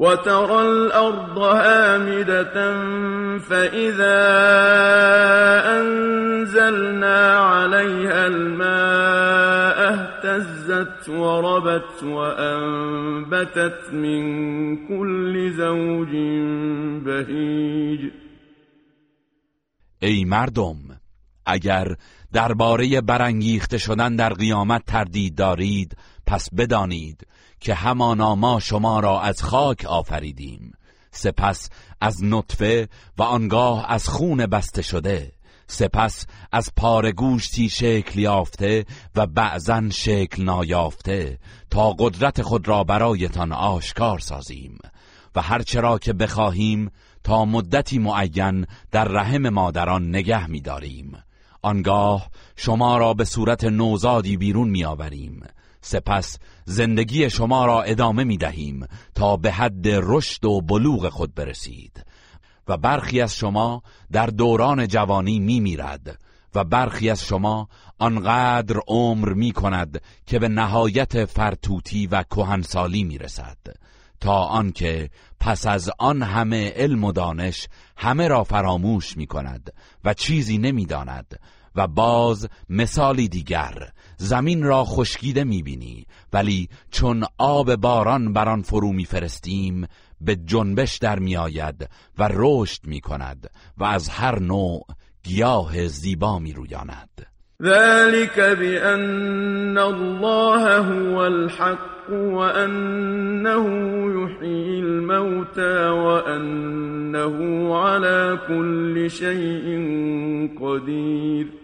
وترى الأرض هامدة فإذا أنزلنا عليها الماء اهتزت وربت وأنبتت من كل زوج بهیج ای مردم اگر درباره برانگیخته شدن در قیامت تردید دارید پس بدانید که همانا ما شما را از خاک آفریدیم. سپس از نطفه و آنگاه از خون بسته شده. سپس از پار گوشتی شکل یافته و بعضا شکل نایافته تا قدرت خود را برایتان آشکار سازیم. و هرچرا که بخواهیم تا مدتی معین در رحم مادران نگه می‌داریم. آنگاه شما را به صورت نوزادی بیرون میآوریم. سپس زندگی شما را ادامه می دهیم تا به حد رشد و بلوغ خود برسید و برخی از شما در دوران جوانی می میرد و برخی از شما آنقدر عمر می کند که به نهایت فرتوتی و کهنسالی می رسد تا آنکه پس از آن همه علم و دانش همه را فراموش می کند و چیزی نمی داند و باز مثالی دیگر. زمین را خشکیده می‌بینی ولی چون آب باران بر آن فرو میفرستیم به جنبش در میآید و رشد می‌کند و از هر نوع گیاه زیبا میرویاند. ذلك بأن الله هو الحق وأنه يحيي الموتى وأنه على كل شيء قدير.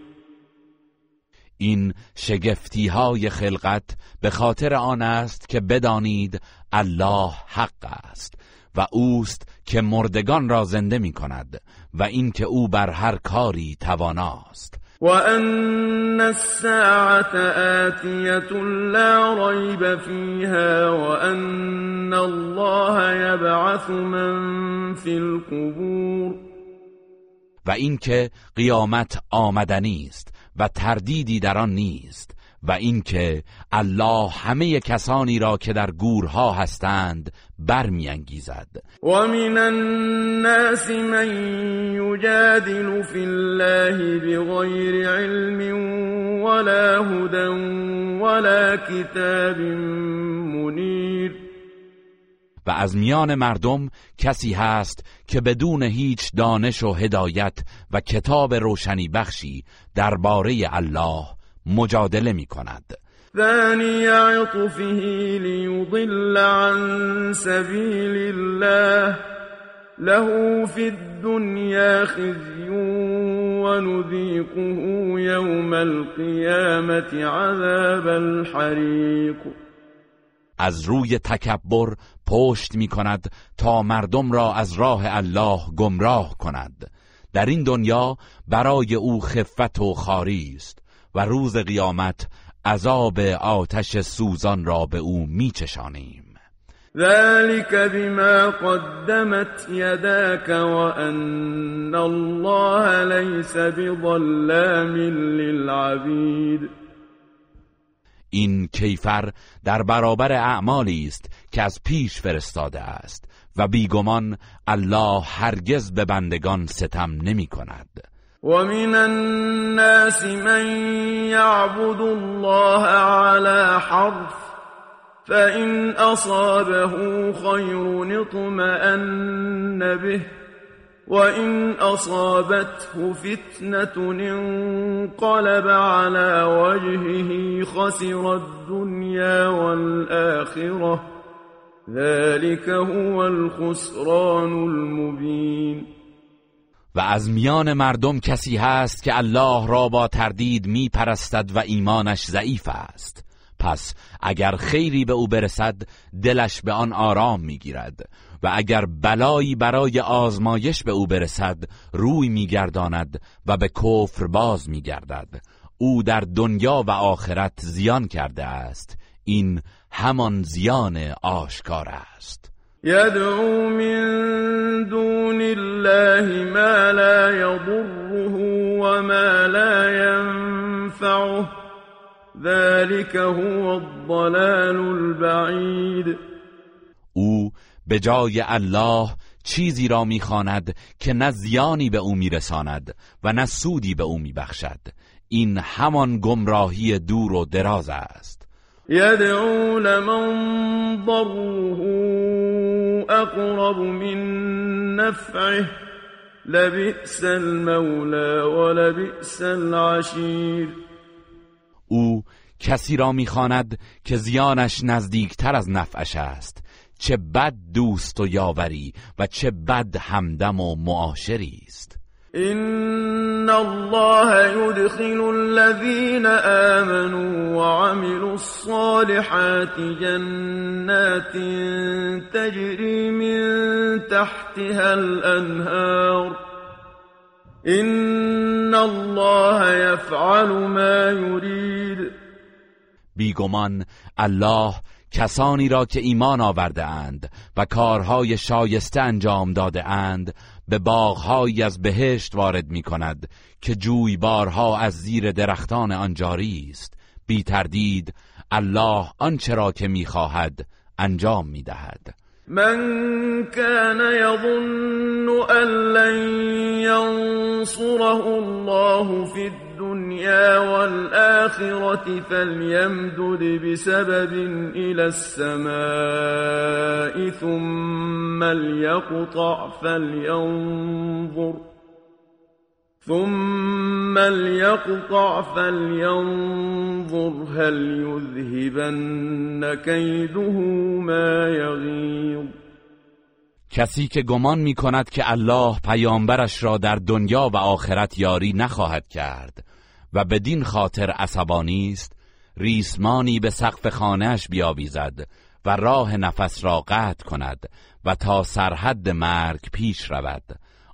این شگفتی های خلقت به خاطر آن است که بدانید الله حق است و اوست که مردگان را زنده می کند و اینکه او بر هر کاری تواناست. و ان الساعت آتیت لا ریب فیها و ان الله یبعث من فی القبور. و اینکه قیامت آمدنی است. و تردیدی در آن نیست و اینکه الله همه کسانی را که در گورها هستند برمیانگیزد. و من الناس من یجادل فی الله بغیر علم ولا هدى ولا کتاب منیر. و از میان مردم کسی هست که بدون هیچ دانش و هدایت و کتاب روشنی بخشی درباره الله مجادله می کند. ثانی عطفه لیضل عن سبیل الله له في الدنيا خزي ونذيقه يوم القيامة عذاب الحريق از روی تکبر پشت می کند تا مردم را از راه الله گمراه کند. در این دنیا برای او خفت و خاری است و روز قیامت عذاب آتش سوزان را به او میچشانیم. ذلك بما قدمت يداك وأن الله ليس بظلام للعبید این کیفر در برابر اعمالی است که از پیش فرستاده است و بیگمان الله هرگز به بندگان ستم نمی کند. ومن الناس من يعبد الله على حرف فإن أصابه خير اطمأن به. وإن أصابته فتنة انقلب على وجهه خسر الدنيا والآخرة. ذلك هو الخسران المبين. و از میان مردم کسی هست که الله را با تردید می پرستد و ایمانش ضعیف است. پس اگر خیری به او برسد دلش به آن آرام می‌گیرد. و اگر بلایی برای آزمایش به او برسد روی میگرداند و به کفر باز میگردد. او در دنیا و آخرت زیان کرده است. این همان زیان آشکار است. يدعو من دون الله ما لا يضره وما لا ينفعه ذلك هو الضلال البعید. به جای الله چیزی را می‌خواند که نه زیانی به او میرساند و نه سودی به او میبخشد. این همان گمراهی دور و دراز است. يدعو لمن ضره اقرب من نفعه لبئس المولى ولبئس العشیر. او کسی را می‌خواند که زیانش نزدیکتر از نفعش است. چه بد دوست و یاوری و چه بد همدم و معاشری است. إن الله يدخل الذين آمنوا وعملوا الصالحات جنات تجري من تحتها الأنهار إن الله يفعل ما يريد بیگمان الله کسانی را که ایمان آورده اند و کارهای شایسته انجام داده اند به باغهایی از بهشت وارد می کند که جویبارها از زیر درختان آن جاری است. بی تردید الله آنچه را که می‌خواهد انجام می دهد. من كان يظن أن لن ينصره الله في والآخرة فليمدد بسبب إلى السماء ثم ليقطع فلينظر ثم ليقطع فلينظر هل يذهبن كيده ما يغيظ. کسی که گمان می کند که الله پیامبرش را در دنیا و آخرت یاری نخواهد کرد و بدین خاطر عصبانی است ریسمانی به سقف خانهش بیاویزد و راه نفس را قطع کند و تا سرحد مرگ پیش رود.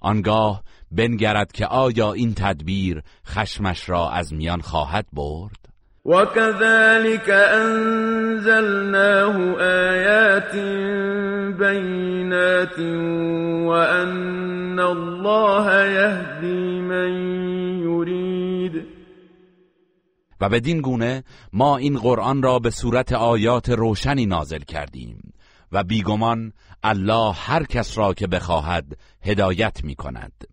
آنگاه بنگرد که آیا این تدبیر خشمش را از میان خواهد برد؟ وكذلك أنزلناه آيات بينات وأن الله يهدي من و بدین گونه ما این قرآن را به صورت آیات روشنی نازل کردیم و بیگمان الله هر کس را که بخواهد هدایت می کند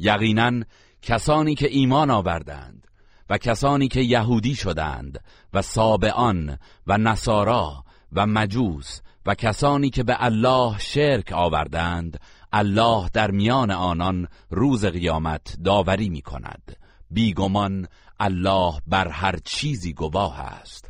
یقینا کسانی که ایمان آوردند و کسانی که یهودی شدند و سابعان و نصارا و مجوس و کسانی که به الله شرک آوردند الله در میان آنان روز قیامت داوری می کند بیگمان الله بر هر چیزی گواه است.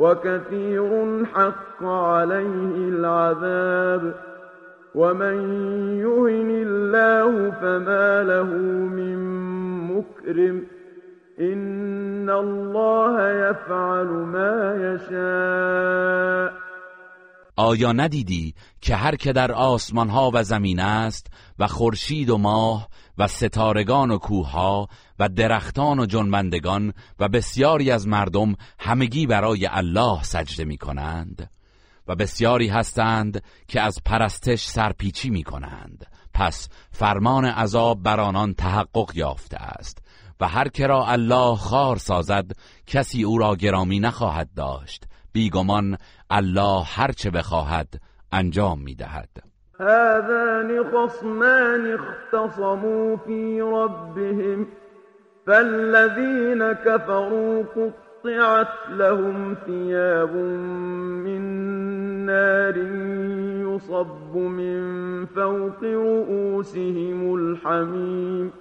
وكثير حق عليه العذاب ومن يهن الله فما له من مكرم إن الله يفعل ما يشاء. آیا ندیدی که هر که در آسمان ها و زمین است و خورشید و ماه و ستارگان و کوهها و درختان و جنبندگان و بسیاری از مردم همگی برای الله سجده می کنند و بسیاری هستند که از پرستش سرپیچی می کنند پس فرمان عذاب بر آنان تحقق یافته است و هر که را الله خار سازد کسی او را گرامی نخواهد داشت. بیگمان الله هر چه بخواهد انجام می‌دهد. هذان خصمان اختصموا في ربهم فالذين كفروا قطعت لهم ثياب من نار يصب من فوق رؤوسهم الحمیم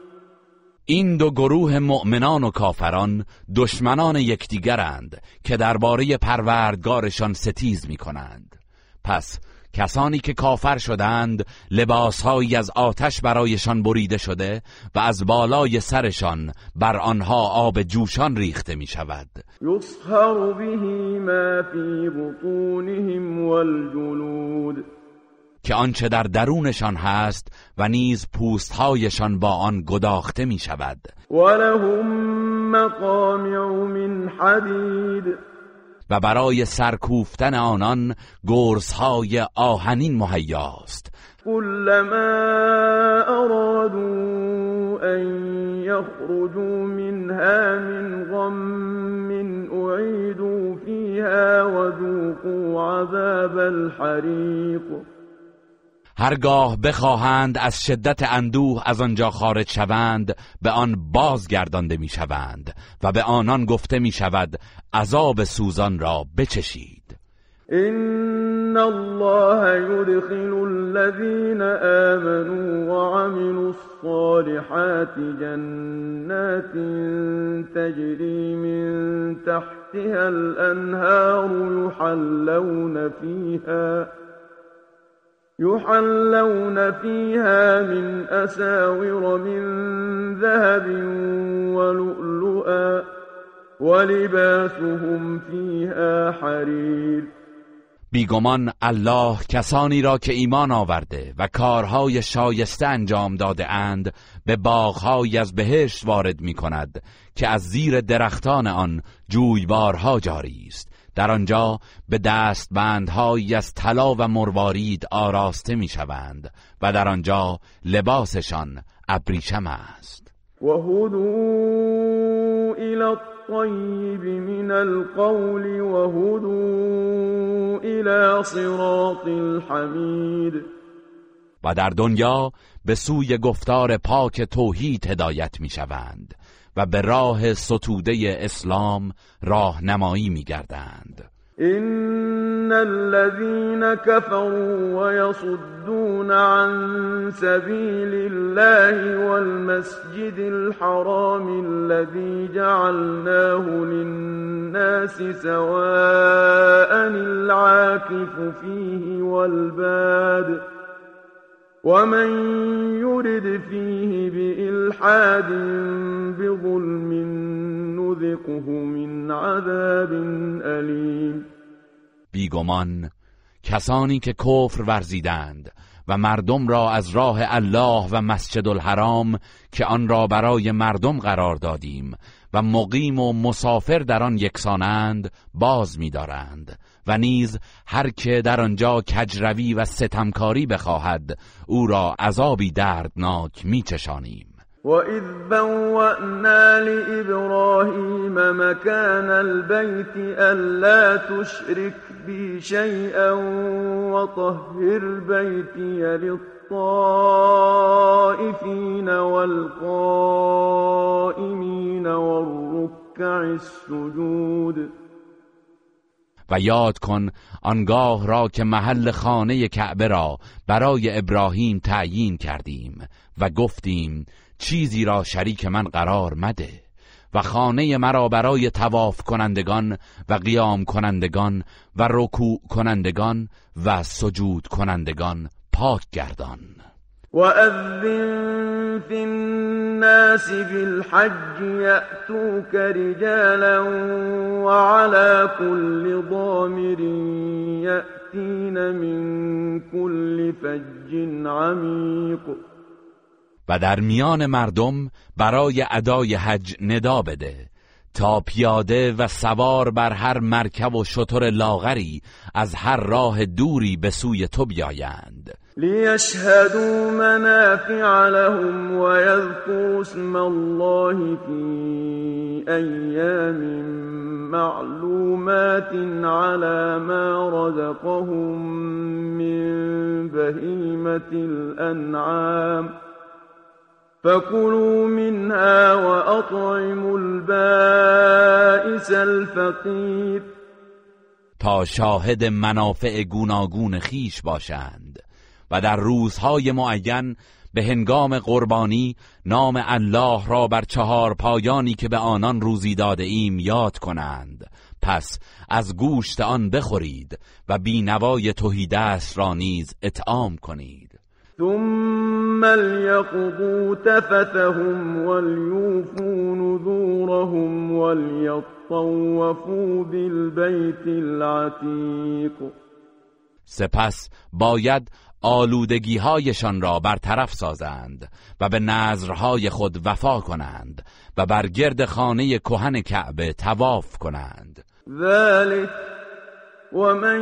این دو گروه مؤمنان و کافران دشمنان یکدیگرند که درباره پروردگارشان ستیز می کنند پس کسانی که کافر شدند لباسهایی از آتش برایشان بریده شده و از بالای سرشان بر آنها آب جوشان ریخته می شود یصهر به ما فی بطونهم والجلود که آنچه در درونشان هست و نیز پوستهایشان با آن گداخته می شود ولهم مقامع من حدید. و برای سرکوفتن آنان گرزهای آهنین مهیاست. كلما ارادوا ان يخرجوا منها من غم اعيدوا فيها وذوقوا عذاب الحريق هرگاه بخواهند از شدت اندوه از آنجا خارج شوند به آن بازگردانده می شوند و به آنان گفته می شود عذاب سوزان را بچشید. ان الله يدخل الذين آمنوا وعملوا الصالحات جنات تجري من تحتها الانهار يحلون فيها يحلون فيها من أساور من ذهب ولؤلؤا ولباسهم فيها حرير. بیگمان الله کسانی را که ایمان آورده و کارهای شایسته انجام داده اند به باغهایی از بهشت وارد می کند که از زیر درختان آن جویبارها جاری است. در آنجا به دست بندهایی از طلا و مروارید آراسته می‌شوند و در آنجا لباسشان ابریشم است. و هدو الى الطیب من القول و هدو الى صراط الحمید و در دنیا به سوی گفتار پاک توحید هدایت می‌شوند. و به راه ستوده اسلام راهنمایی میگردند. ان الذين كفروا ويصدون عن سبيل الله والمسجد الحرام الذي جعلناه للناس سواء العاكف فيه والباد ومن يرد فيه بإلحاد بظلم نذقه من عذاب علیم بیگمان کسانی که کفر ورزیدند و مردم را از راه الله و مسجد الحرام که آن را برای مردم قرار دادیم و مقیم و مسافر در آن یکسانند باز می‌دارند. و نیز هر که در آنجا کجروی و ستمکاری بخواهد او را عذابی دردناک میچشانیم. وَإِذْ بَوَّأْنَا لِإِبْرَاهِيمَ مَكَانَ الْبَيْتِ أَلَّا تُشْرِكْ بِي شَيْئًا وَطَهِّرْ بَيْتِيَ لِلطَّائِفِينَ وَالْقَائِمِينَ وَالرُّكَّعِ السُّجُودِ. و یاد کن آنگاه را که محل خانه کعبه را برای ابراهیم تعیین کردیم و گفتیم چیزی را شریک من قرار مده و خانه مرا برای تواف کنندگان و قیام کنندگان و رکوع کنندگان و سجود کنندگان پاک گردان. وأذن في الناس بالحج يأتوك رجالا وعلى كل ضامر يأتين من كل فج عميق. و در میان مردم برای ادای حج ندا بده تا پیاده و سوار بر هر مرکب و شتر لاغری از هر راه دوری به سوی تو بیایند. ليشهدوا منافع لهم ويذكروا اسم الله في أيام معلومات على ما رزقهم من بهيمة الأنعام فكلوا منها وأطعموا البائس الفقير تا شاهد منافع گوناگون خیش باشند. و در روزهای معین به هنگام قربانی نام الله را بر چهار پایانی که به آنان روزی داده ایم یاد کنند. پس از گوشت آن بخورید و بینوای توهیدست را نیز اطعام کنید. ثم ليقضوا تفتهم وليوفوا نذورهم وليطوفوا بالبيت العتيق سپس باید آلودگی هایشان را برطرف سازند و به نظرهای خود وفا کنند و بر گرد خانه کهن کعبه تواف کنند. ذلك ومن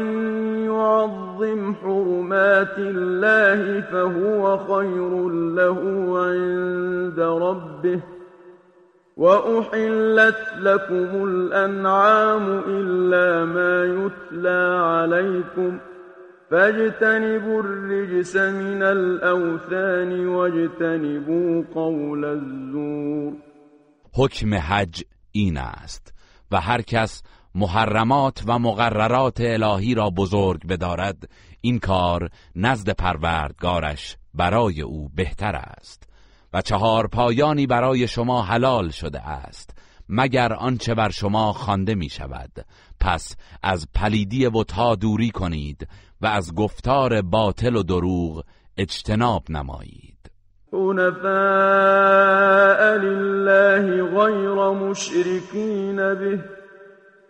يعظم حرمات الله فهو خير له عند ربه وأحلت لكم الأنعام إلا ما يتلى عليكم فاجتنبوا الرجس من الأوثان واجتنبوا قول الزور. حکم حج این است و هر کس محرمات و مقررات الهی را بزرگ بدارد این کار نزد پروردگارش برای او بهتر است و چهار پایانی برای شما حلال شده است مگر آنچه بر شما خوانده می شود پس از پلیدی بتها دوری کنید و از گفتار باطل و دروغ اجتناب نمایید. حنفاء لله غیر مشرکین به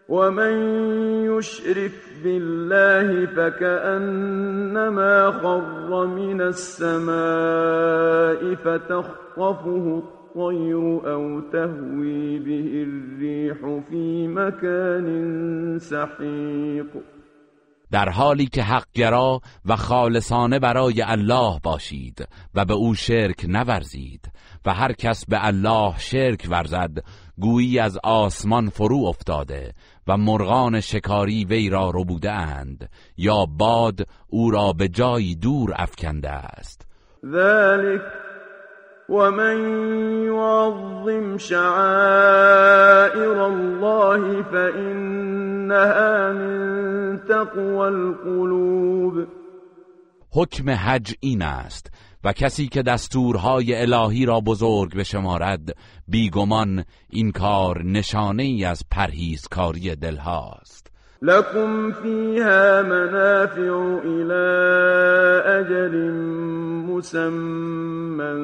ومن يشرك بالله فكأنما خر من السماء فتخطفه الطير أو تهوي به الريح في مكان سحيق. در حالی که حقگرا و خالصانه برای الله باشید و به او شرک نورزید و هر کس به الله شرک ورزد گویی از آسمان فرو افتاده و مرغان شکاری وی را ربوده اند یا باد او را به جایی دور افکنده است. ذلك ومن يعظم شعائر الله فإنها من تقوى القلوب. حکم حج این است و کسی که دستورهای الهی را بزرگ بشمارد بیگمان این کار نشانه ای از پرهیزکاری دلهاست لكم فيها منافع إلى أجل مسمى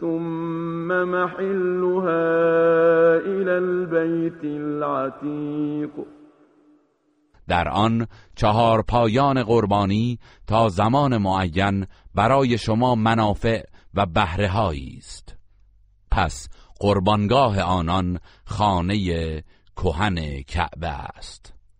ثم محلها إلى البيت العتيق. در آن چهار پایان قربانی تا زمان معین برای شما منافع و بهره است. پس قربانگاه آنان خانه کهن کعبه است.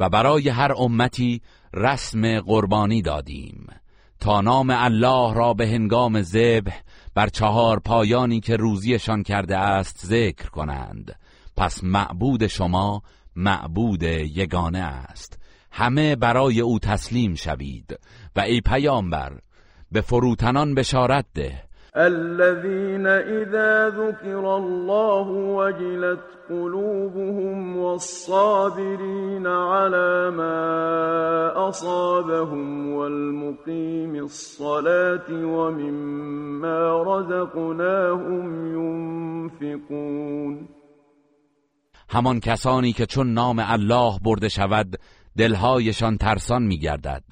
و برای هر امتی رسم قربانی دادیم. تا نام الله را به هنگام ذبح بر چهار پایانی که روزیشان کرده است ذکر کنند. پس معبود شما معبود یگانه است. همه برای او تسلیم شوید. و ای پیامبر به فروتنان بشارت ده. الذين إذا ذكر الله وجلت قلوبهم والصابرين على ما أصابهم والمقيم الصلاة ومما رزقناهم ينفقون. همان کسانی که چون نام الله برده شود دلهایشان ترسان میگردد.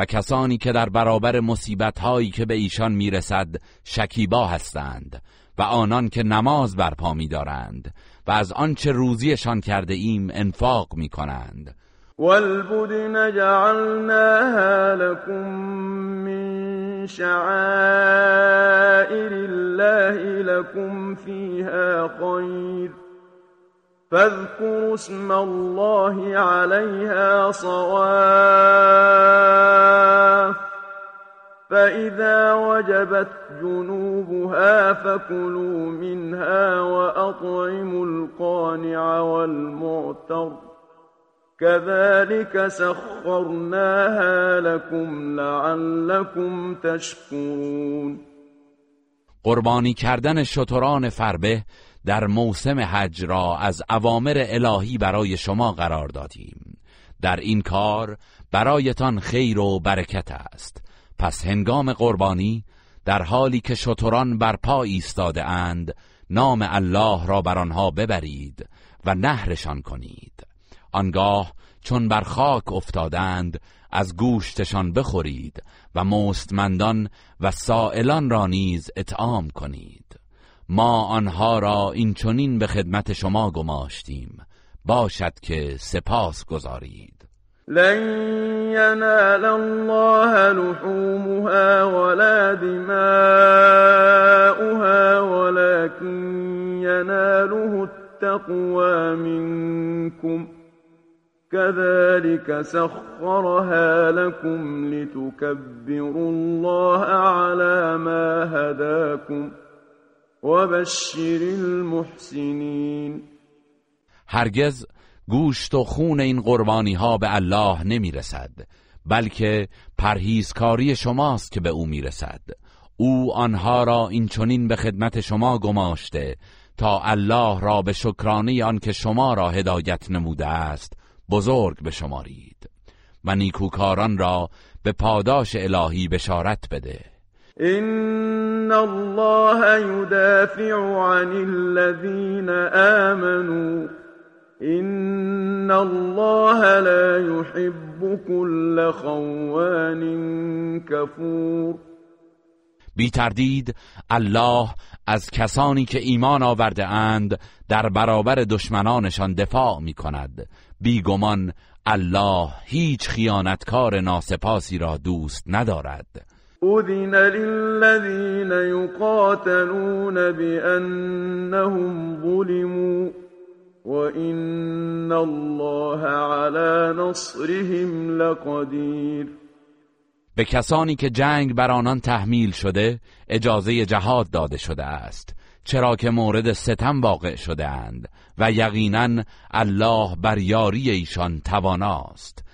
و کسانی که در برابر مصیبت هایی که به ایشان می‌رسد شکیبا هستند و آنان که نماز برپا میدارند و از آنچه روزیشان کرده ایم انفاق می کنند والبدن جعلناها لكم من شعائر الله لكم فيها خير. فاذكروا اسم الله عليها صواف. فإذا وجبت جنوبها فكلوا منها وأطعموا القانع والمعتر. كذلك سخرناها لكم لعلكم تشكرون. قربانی کردن شتران فربه در موسم حج را از اوامر الهی برای شما قرار دادیم. در این کار برایتان خیر و برکت است. پس هنگام قربانی در حالی که شتران بر پا ایستاده اند نام الله را بر آنها ببرید و نهرشان کنید. آنگاه چون بر خاک افتادند از گوشتشان بخورید و مستمندان و سائلان را نیز اطعام کنید. ما آنها را این چنین به خدمت شما گماشتیم. باشد که سپاس گذارید. لن ینال الله لحومها ولا دماؤها ولكن يناله التقوى منكم كذلك سخرها لكم لتكبروا الله على ما هداكم و بشر المحسنین. هرگز گوشت و خون این قربانی ها به الله نمی رسد بلکه پرهیزکاری شماست که به او می رسد او آنها را این چنین به خدمت شما گماشته تا الله را به شکرانه آن که شما را هدایت نموده است بزرگ بشمارید و نیکوکاران را به پاداش الهی بشارت بده. إن الله يدافع عن الذين آمنوا. إن الله لا يحب كل خوان كفور. بی تردید الله از کسانی که ایمان آورده اند در برابر دشمنانشان دفاع می کند بیگمان الله هیچ خیانتکار ناسپاسی را دوست ندارد. أذن للذين يقاتلون بأنهم ظلموا وإن الله على نصرهم لقدیر به کسانی که جنگ بر آنان تحمیل شده اجازه جهاد داده شده است چرا که مورد ستم واقع شده اند و یقینا الله بر یاری ایشان تواناست.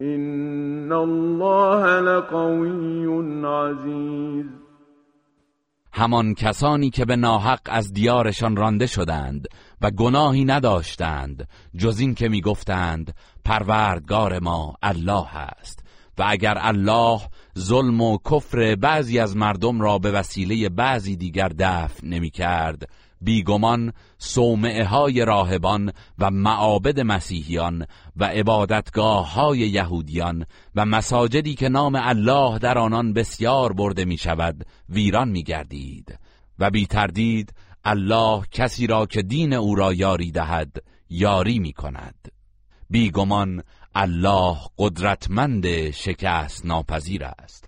این الله لقوی عزیز همان کسانی که به ناحق از دیارشان رانده شدند و گناهی نداشتند جز این که می‌گفتند پروردگار ما الله است. و اگر الله ظلم و کفر بعضی از مردم را به وسیله بعضی دیگر دفع نمی کرد بیگمان صومعه های راهبان و معابد مسیحیان و عبادتگاه های یهودیان و مساجدی که نام الله در آنان بسیار برده می شود ویران می گردید و بی تردید الله کسی را که دین او را یاری دهد یاری می کند بیگمان الله قدرتمند شکست ناپذیر است.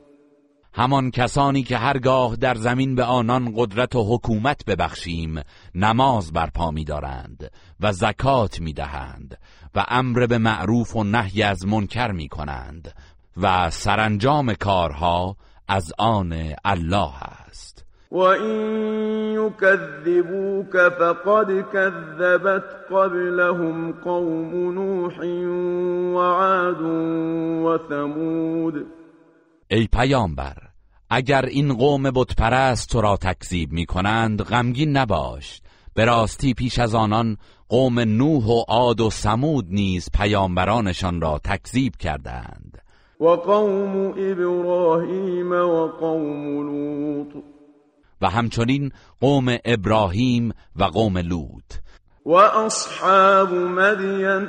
همان کسانی که هرگاه در زمین به آنان قدرت و حکومت ببخشیم نماز برپا می دارند و زکات می دهند و امر به معروف و نهی از منکر می کنند و سرانجام کارها از آن الله است. و این یکذبوک فقد کذبت قبلهم قوم نوح و عاد و ثمود ای پیامبر اگر این قوم بتپرست تو را تکذیب می کنند غمگین نباش. به راستی پیش از آنان قوم نوح و عاد و سمود نیز پیامبرانشان را تکذیب کردند. و قوم ابراهیم و قوم لوط. و همچنین قوم ابراهیم و قوم لوط. و اصحاب مدین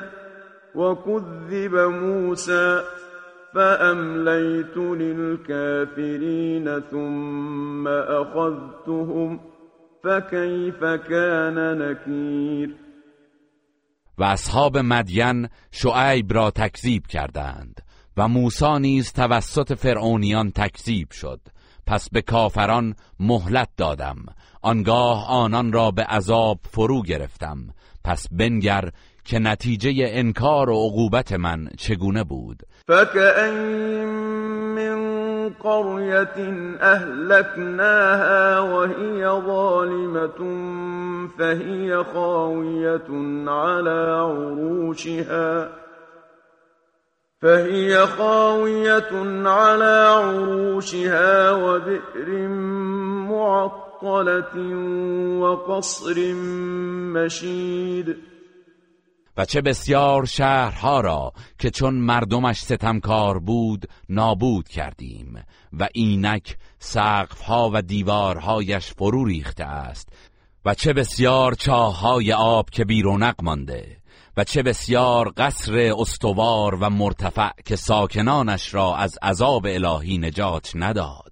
و کذب موسی. فأمليت للكافرين ثم أخذتهم فكيف كان نكير؟ و اصحاب مدین شعیب را تکذیب کردند و موسی نیز توسط فرعونیان تکذیب شد. پس به کافران مهلت دادم. آنگاه آنان را به عذاب فرو گرفتم. پس بنگر که نتیجه انکار و عقوبت من چگونه بود؟ فكأين من قرية أهلكناها وهي ظالمة فهي خاوية على عروشها فهي خاوية على عروشها وبئر معطلة وقصر مشيد و چه بسیار شهرها را که چون مردمش ستمکار بود نابود کردیم و اینک سقفها و دیوارهایش فرو ریخته است و چه بسیار چاههای آب که بیرونق مانده و چه بسیار قصر استوار و مرتفع که ساکنانش را از عذاب الهی نجات نداد.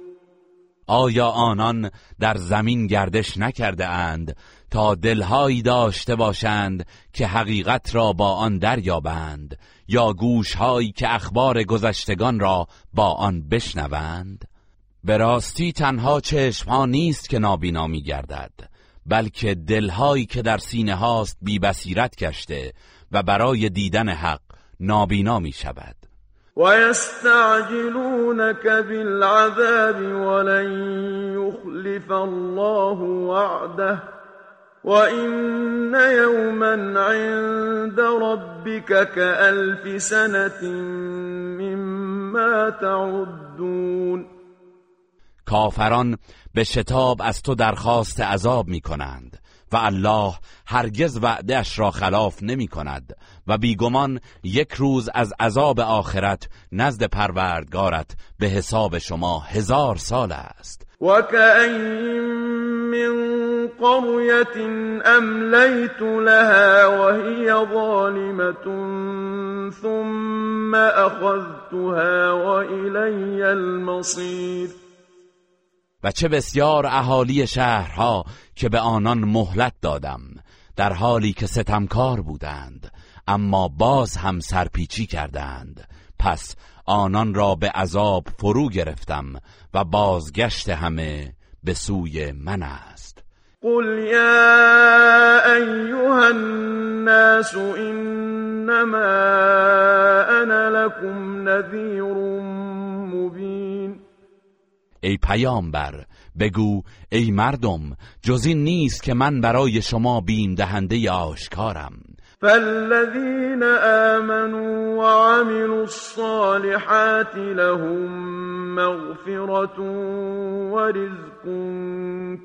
آیا آنان در زمین گردش نکرده اند تا دلهایی داشته باشند که حقیقت را با آن دریابند یا گوشهایی که اخبار گذشتگان را با آن بشنوند؟ به راستی تنها چشمها نیست که نابینا می گردد بلکه دلهایی که در سینه هاست بی بصیرت گشته و برای دیدن حق نابینا می شود ويستعجلونك بالعذاب ولن يخلف الله وعده وإن يوما عند ربك كألف سنة مما تعدون. کافران به شتاب از تو درخواست عذاب می کنند و الله هرگز وعدهش را خلاف نمی کند و بیگمان یک روز از عذاب آخرت نزد پروردگارت به حساب شما هزار سال است. و من قرية املیت لها وهي ظالمة ثم اخذتها وإلی المصیر و چه بسیار اهالی شهرها که به آنان مهلت دادم در حالی که ستمکار بودند اما باز هم سرپیچی کردند. پس آنان را به عذاب فرو گرفتم و بازگشت همه به سوی من است. قل یا ایها الناس انما انا لكم نذیر مبین. ای پیامبر بگو ای مردم جز این نیست که من برای شما بیم دهنده آشکارم. فالذين آمنوا وعملوا الصالحات لهم مغفرة ورزق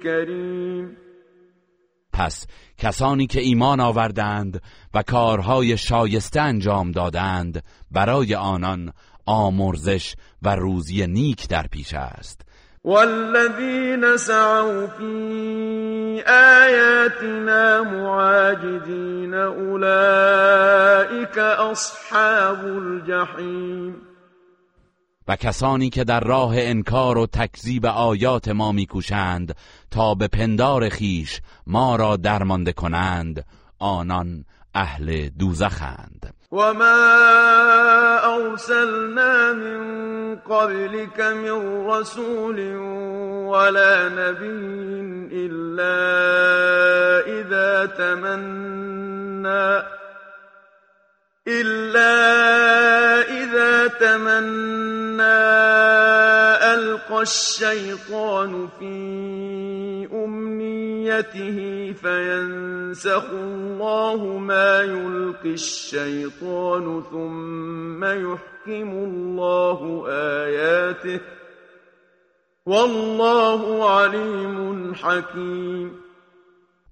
کریم. پس کسانی که ایمان آوردند و کارهای شایسته انجام دادند برای آنان آمرزش و روزی نیک در پیش است. والذين سعوا في آياتنا معاجدين أولئك أصحاب الجحیم و کسانی که در راه انکار و تکذیب آیات ما میکوشند تا به پندار خیش ما را درمانده کنند آنان اهل دوزخند. وما أرسلنا من قبلك من رسول ولا نبي إلا إذا تمنى إلا إذا تمنى ألقى الشيطان في أمنيته فينسخ الله ما يلقي الشيطان ثم يحكم الله آياته والله عليم حكيم.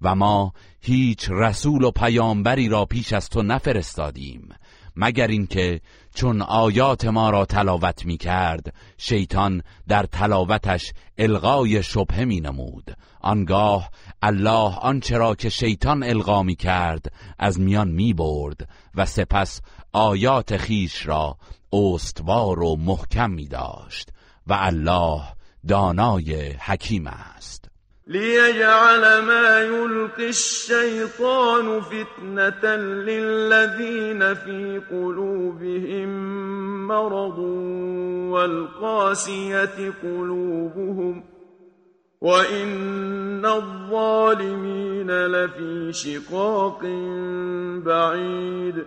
و ما هیچ رسول و پیامبری را پیش از تو نفرستادیم. مگر اینکه چون آیات ما را تلاوت می کرد شیطان در تلاوتش الغای شبه می نمود آنگاه الله آنچه را که شیطان القا می کرد از میان می برد و سپس آیات خیش را استوار و محکم می داشت و الله دانای حکیم است. ليجعل ما يلقي الشيطان فتنة للذين في قلوبهم مرض والقاسية قلوبهم وإن الظالمين لفي شقاق بعيد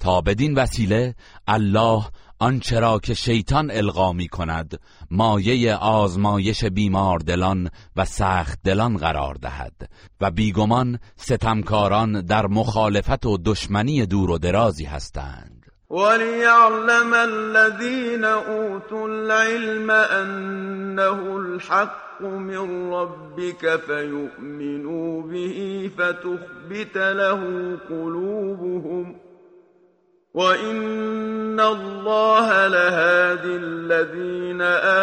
تا بدین وسیله الله آنچه را که شیطان القا می کند مایه آزمایش بیمار دلان و سخت دلان قرار دهد و بیگمان ستمکاران در مخالفت و دشمنی دور و درازی هستند. وليعلم الذين اوتوا العلم انه الحق من ربك فيؤمنوا به فتخبت له قلوبهم وَإِنَّ الله لهادي الذين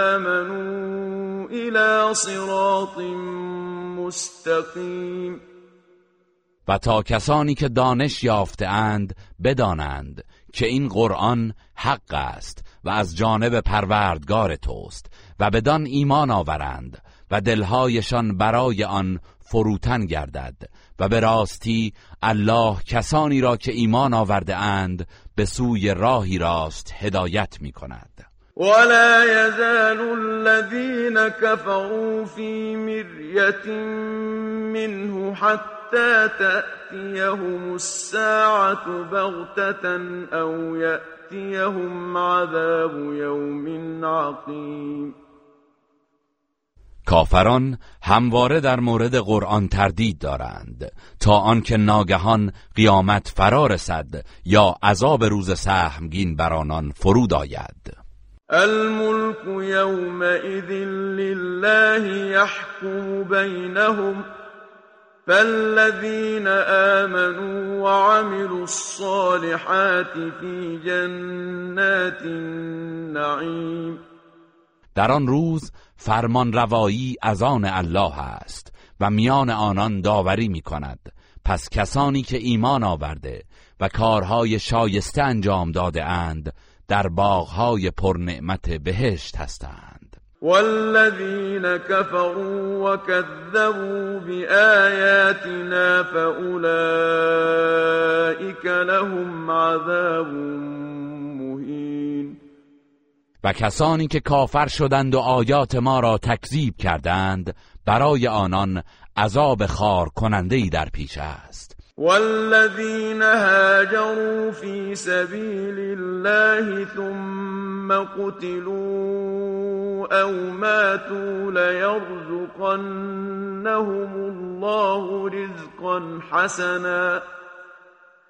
آمنوا إلى صراط مستقیم و تا کسانی که دانش یافته اند بدانند که این قرآن حق است و از جانب پروردگار توست و بدان ایمان آورند و دلهایشان برای آن فروتن گردد و به راستی الله کسانی را که ایمان آورده اند به سوی راهی راست هدایت می کند. ولا يزال الذين كفروا في مرية منه حتى تأتيهم الساعة بغتة أو يأتيهم عذاب يوم عقيم. کافران همواره در مورد قرآن تردید دارند تا آنکه ناگهان قیامت فرا رسد یا عذاب روز سهمگین بر آنان فرود آید. الملك يومئذ لله يحكم بينهم فالذين آمنوا وعملوا الصالحات في جنات النعيم. در آن روز فرمان روایی از آن الله است و میان آنان داوری می کند پس کسانی که ایمان آورده و کارهای شایسته انجام داده اند در باغهای پرنعمت بهشت هستند. والذين كفروا وكذبوا بآياتنا فأولئك لهم عذاب و کسانی که کافر شدند و آیات ما را تکذیب کردند برای آنان عذاب خار کننده ای در پیش است. والذين هاجروا في سبيل الله ثم قتلوا أو ماتوا ليرزقنهم الله رزقا حسنا.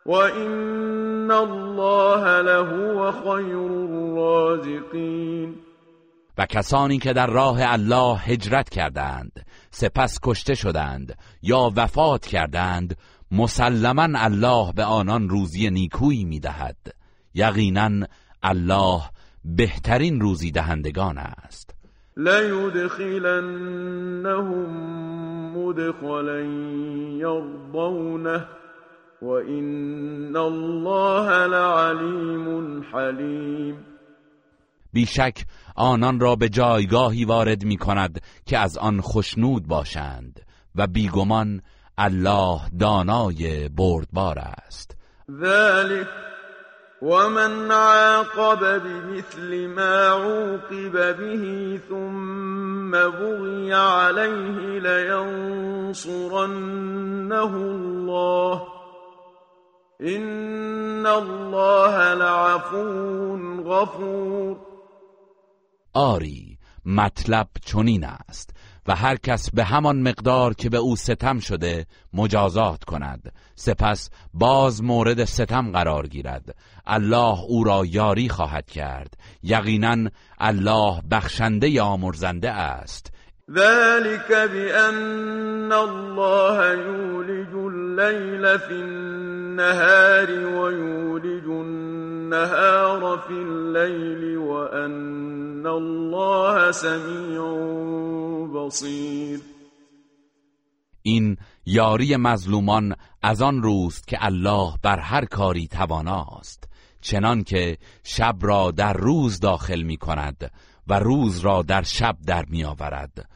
وإن الله لهو خير الرازقين. و کسانی که در راه الله هجرت کردند سپس کشته شدند یا وفات کردند مسلما الله به آنان روزی نیکویی می‌دهد. یقینا الله بهترین روزی دهندگان است. ليدخلنهم مدخلا يرضونه. وإن الله لعلیم حلیم بیشک آنان را به جایگاهی وارد می کند که از آن خشنود باشند و بیگمان الله دانای بردبار است. ذلك ومن عاقب بمثل ما عوقب به ثم بغي عليه لينصرنه الله إن الله لعفو غفور. آری مطلب چنین است و هر کس به همان مقدار که به او ستم شده مجازات کند. سپس باز مورد ستم قرار گیرد. الله او را یاری خواهد کرد. یقینا الله بخشنده آمرزنده است. ذلك بأن الله يولج الليل في النهار ويولج النهار في الليل وأن الله سميع بصیر این یاری مظلومان از آن روست که الله بر هر کاری تواناست چنان که شب را در روز داخل می کند و روز را در شب در می آورد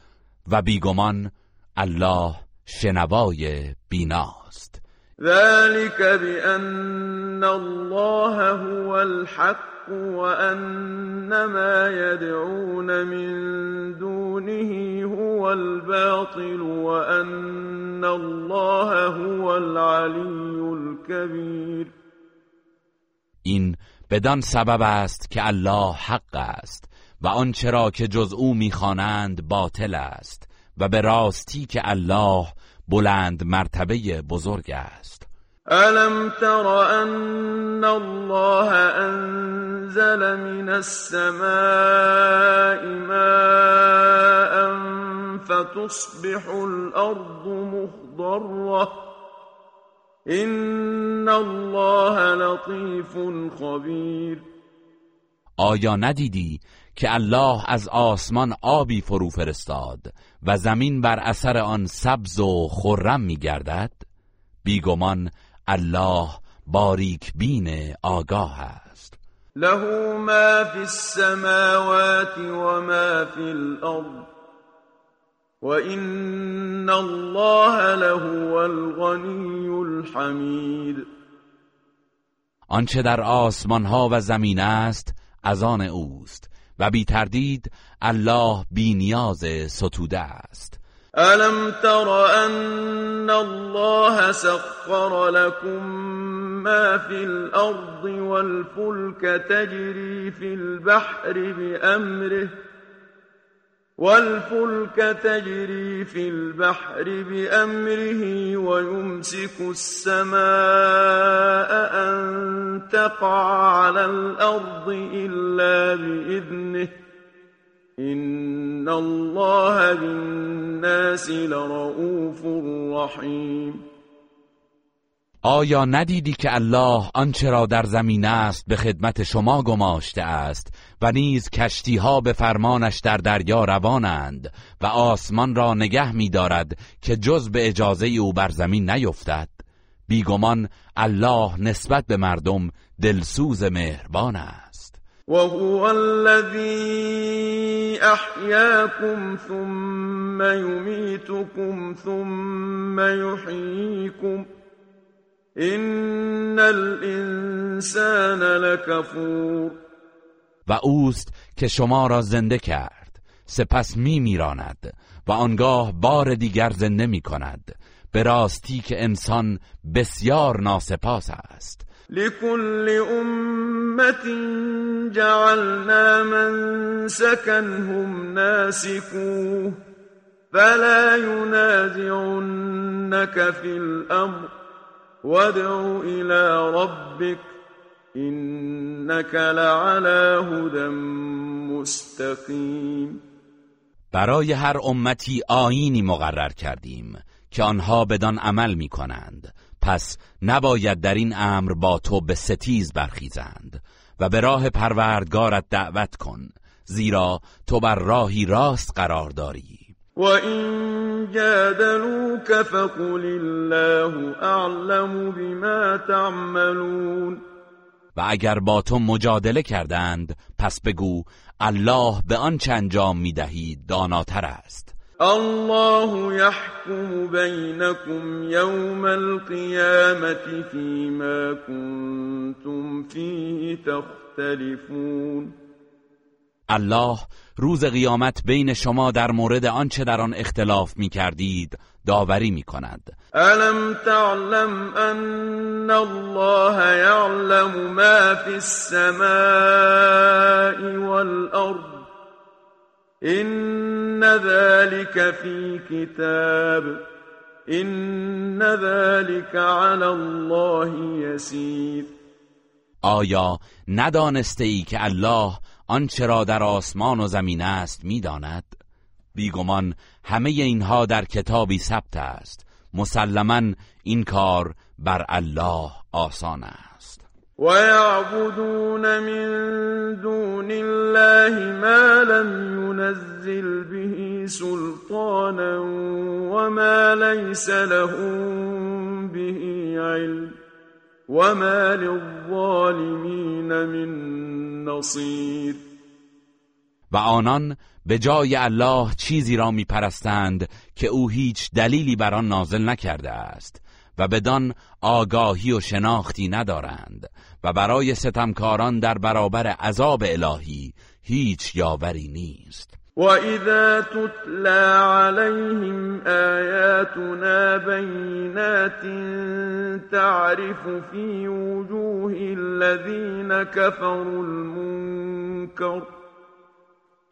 و بیگمان الله شنوای بیناست. ذلك بأن الله هو الحق وأن ما يدعون من دونه هو الباطل وأن الله هو العلي الكبير. این بدان سبب است که الله حق است. و آنچه را که جز او می‌خوانند باطل است و به راستی که الله بلند مرتبه بزرگ است. الم تر ان الله انزل من السماء ماء فتصبح الارض مخضره ان الله لطیف خبیر آیا ندیدی که الله از آسمان آبی فرو فرستاد و زمین بر اثر آن سبز و خرم می گردد بیگمان الله باریک بین آگاه است. له ما فی السماوات و ما فی الارض وإن الله له الغنی الحمید. آنچه در آسمان ها و زمین است از آن اوست. و بی تردید الله بی نیاز ستوده است. الم تر ان الله سخر لكم ما في الارض والفلك تجري في البحر بامره والفلك تجري في البحر بأمره ويمسك السماء أن تقع على الأرض إلا بإذنه. إن الله بالناس لرؤوف رحيم. آیا ندیدی که الله آنچه را در زمین است به خدمت شما گماشته است؟ و نیز کشتی ها به فرمانش در دریا روانند و آسمان را نگه می دارد که جز به اجازه او بر زمین نیفتد. بیگمان الله نسبت به مردم دلسوز مهربان است. وهو الذي أحياكم ثم يميتكم ثم يحييكم إن الإنسان لكفور و اوست که شما را زنده کرد سپس می میراند و آنگاه بار دیگر زنده می کند. به راستی که انسان بسیار ناسپاس است. لكل أمة جعلنا منسكا هم ناسكوه فلا ينازعنك في الأمر وادع إلى ربك إنك لعلى هدى مستقیم برای هر امتی آینی مقرر کردیم که آنها بدان عمل می کنند پس نباید در این امر با تو به ستیز برخیزند و به راه پروردگارت دعوت کن زیرا تو بر راهی راست قرار داری. و این جادلوك فقل الله اعلم بما تعملون. و اگر با تو مجادله کردند پس بگو الله به آنچه انجام می‌دهید داناتر است. الله يحكم بينكم يوم القيامة فيما كنتم فيه تختلفون. الله روز قیامت بین شما در مورد آنچه در آن اختلاف می کردید داوری می کند الم تعلم ان الله يعلم ما في السماء والارض. إن ذلك في كتاب. إن ذلك على الله يسير. آیا ندانسته ای که الله آنچه را در آسمان و زمین است می‌داند؟ بیگمان همه اینها در کتابی ثبت است. مسلما این کار بر الله آسان است. ويعبدون من دون الله ما لم ينزل به سلطانا وما ليس لهم به علم وما للظالمين من نصير و آنان به جای الله چیزی را میپرستند که او هیچ دلیلی بر آن نازل نکرده است و بدان آگاهی و شناختی ندارند و برای ستمکاران در برابر عذاب الهی هیچ یاوری نیست. و اذا تتلى عليهم آیاتنا بینات تعرف في وجوه الذين كفروا المنكر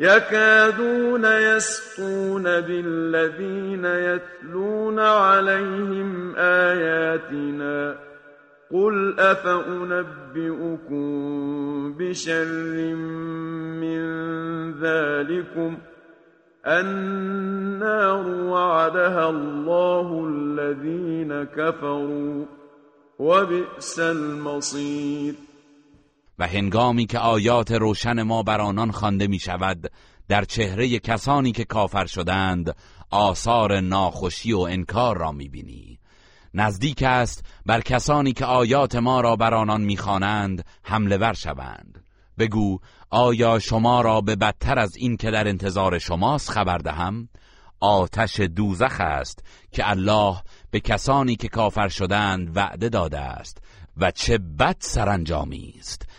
يكادون يسقون بالذين يتلون عليهم آياتنا قل أفأنبئكم بشر من ذلكم النار وعدها الله الذين كفروا وبئس المصير و هنگامی که آیات روشن ما بر آنان خوانده می شود در چهره کسانی که کافر شدند آثار ناخوشی و انکار را می بینی نزدیک است بر کسانی که آیات ما را بر آنان می‌خوانند حمله ور شوند. بگو آیا شما را به بدتر از این که در انتظار شماست خبر دهم؟ آتش دوزخ است که الله به کسانی که کافر شدند وعده داده است و چه بد سرانجامی است.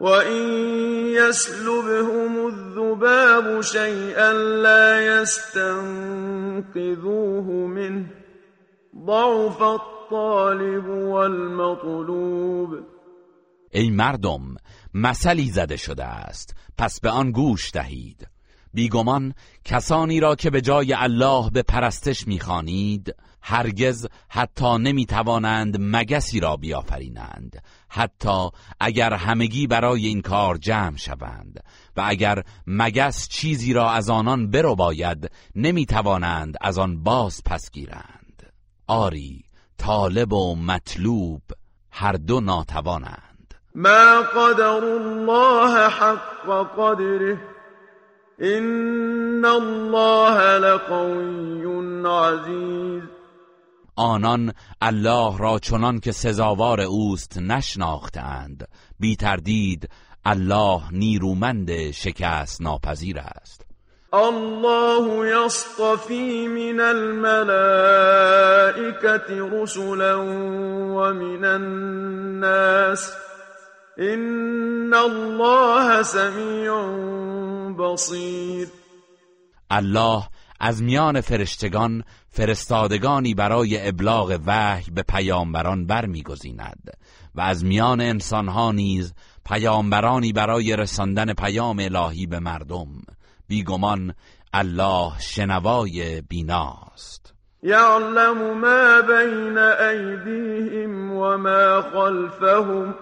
وإن يسلبهم الذباب شيئا لا يستنقذوه منه ضعف الطالب والمطلوب. ای مردم مثلی زده شده است. پس به آن گوش دهید. بیگمان کسانی را که به جای الله به پرستش می‌خوانید هرگز حتی نمی‌توانند مگسی را بیافرینند. حتی اگر همگی برای این کار جمع شوند و اگر مگس چیزی را از آنان برو باید نمی‌توانند از آن باز پس گیرند. آری طالب و مطلوب هر دو ناتوانند. ما قدر الله حق قدره. این الله لقوی عزیز آنان الله را چنان که سزاوار اوست نشناختند بی تردید الله نیرومند شکست ناپذیر است. الله يصطفي من الملائكة رسلا ومن الناس. إن الله سميع بصير الله از میان فرشتگان فرستادگانی برای ابلاغ وحی به پیامبران برمیگزیند و از میان انسانها نیز پیامبرانی برای رساندن پیام الهی به مردم بیگمان الله شنوای بیناست. یعلم ما بین ایدیهم و ما خلفهم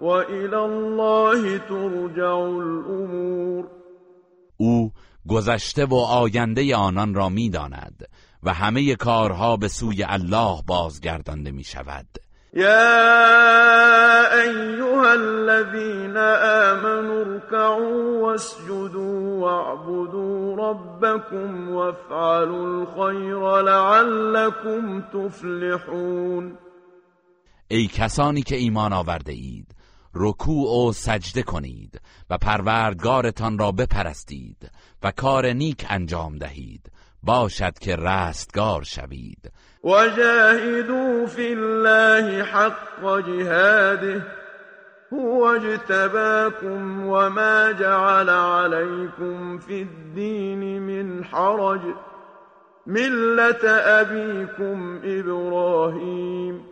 و الله ترجع الامور. او گذشته و آینده آنان را می‌داند و همه کارها به سوی الله بازگردانده می شود يا أيها الذين آمنوا اركعوا واسجدوا واعبدوا ربكم وافعلوا الخير لعلكم تفلحون. ای کسانی که ایمان آورده اید رکوع و سجده کنید و پروردگارتان را بپرستید و کار نیک انجام دهید. باشد که رستگار شوید. وجاهدوا في الله حق جهاده. هو اجتباكم وما جعل عليكم في الدين من حرج. ملة أبيكم إبراهيم.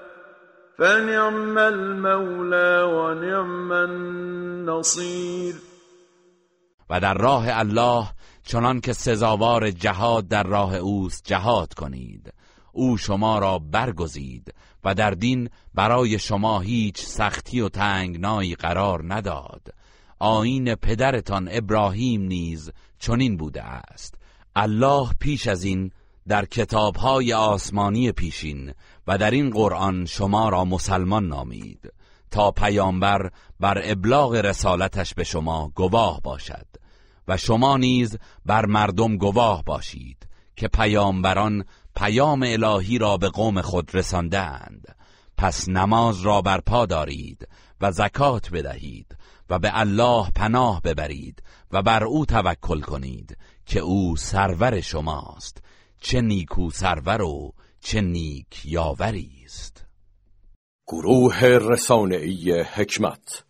فنعم المولى و نعم النصیر و در راه الله چنان که سزاوار جهاد در راه اوست جهاد کنید. او شما را برگزید و در دین برای شما هیچ سختی و تنگنایی قرار نداد. آین پدرتان ابراهیم نیز چنین بوده است. الله پیش از این در کتابهای آسمانی پیشین و در این قرآن شما را مسلمان نامید تا پیامبر بر ابلاغ رسالتش به شما گواه باشد و شما نیز بر مردم گواه باشید که پیامبران پیام الهی را به قوم خود رساندند. پس نماز را برپا دارید و زکات بدهید و به الله پناه ببرید و بر او توکل کنید که او سرور شماست. چه نیکو سرور و چه نیک یاوری است. گروه رسانه‌ای حکمت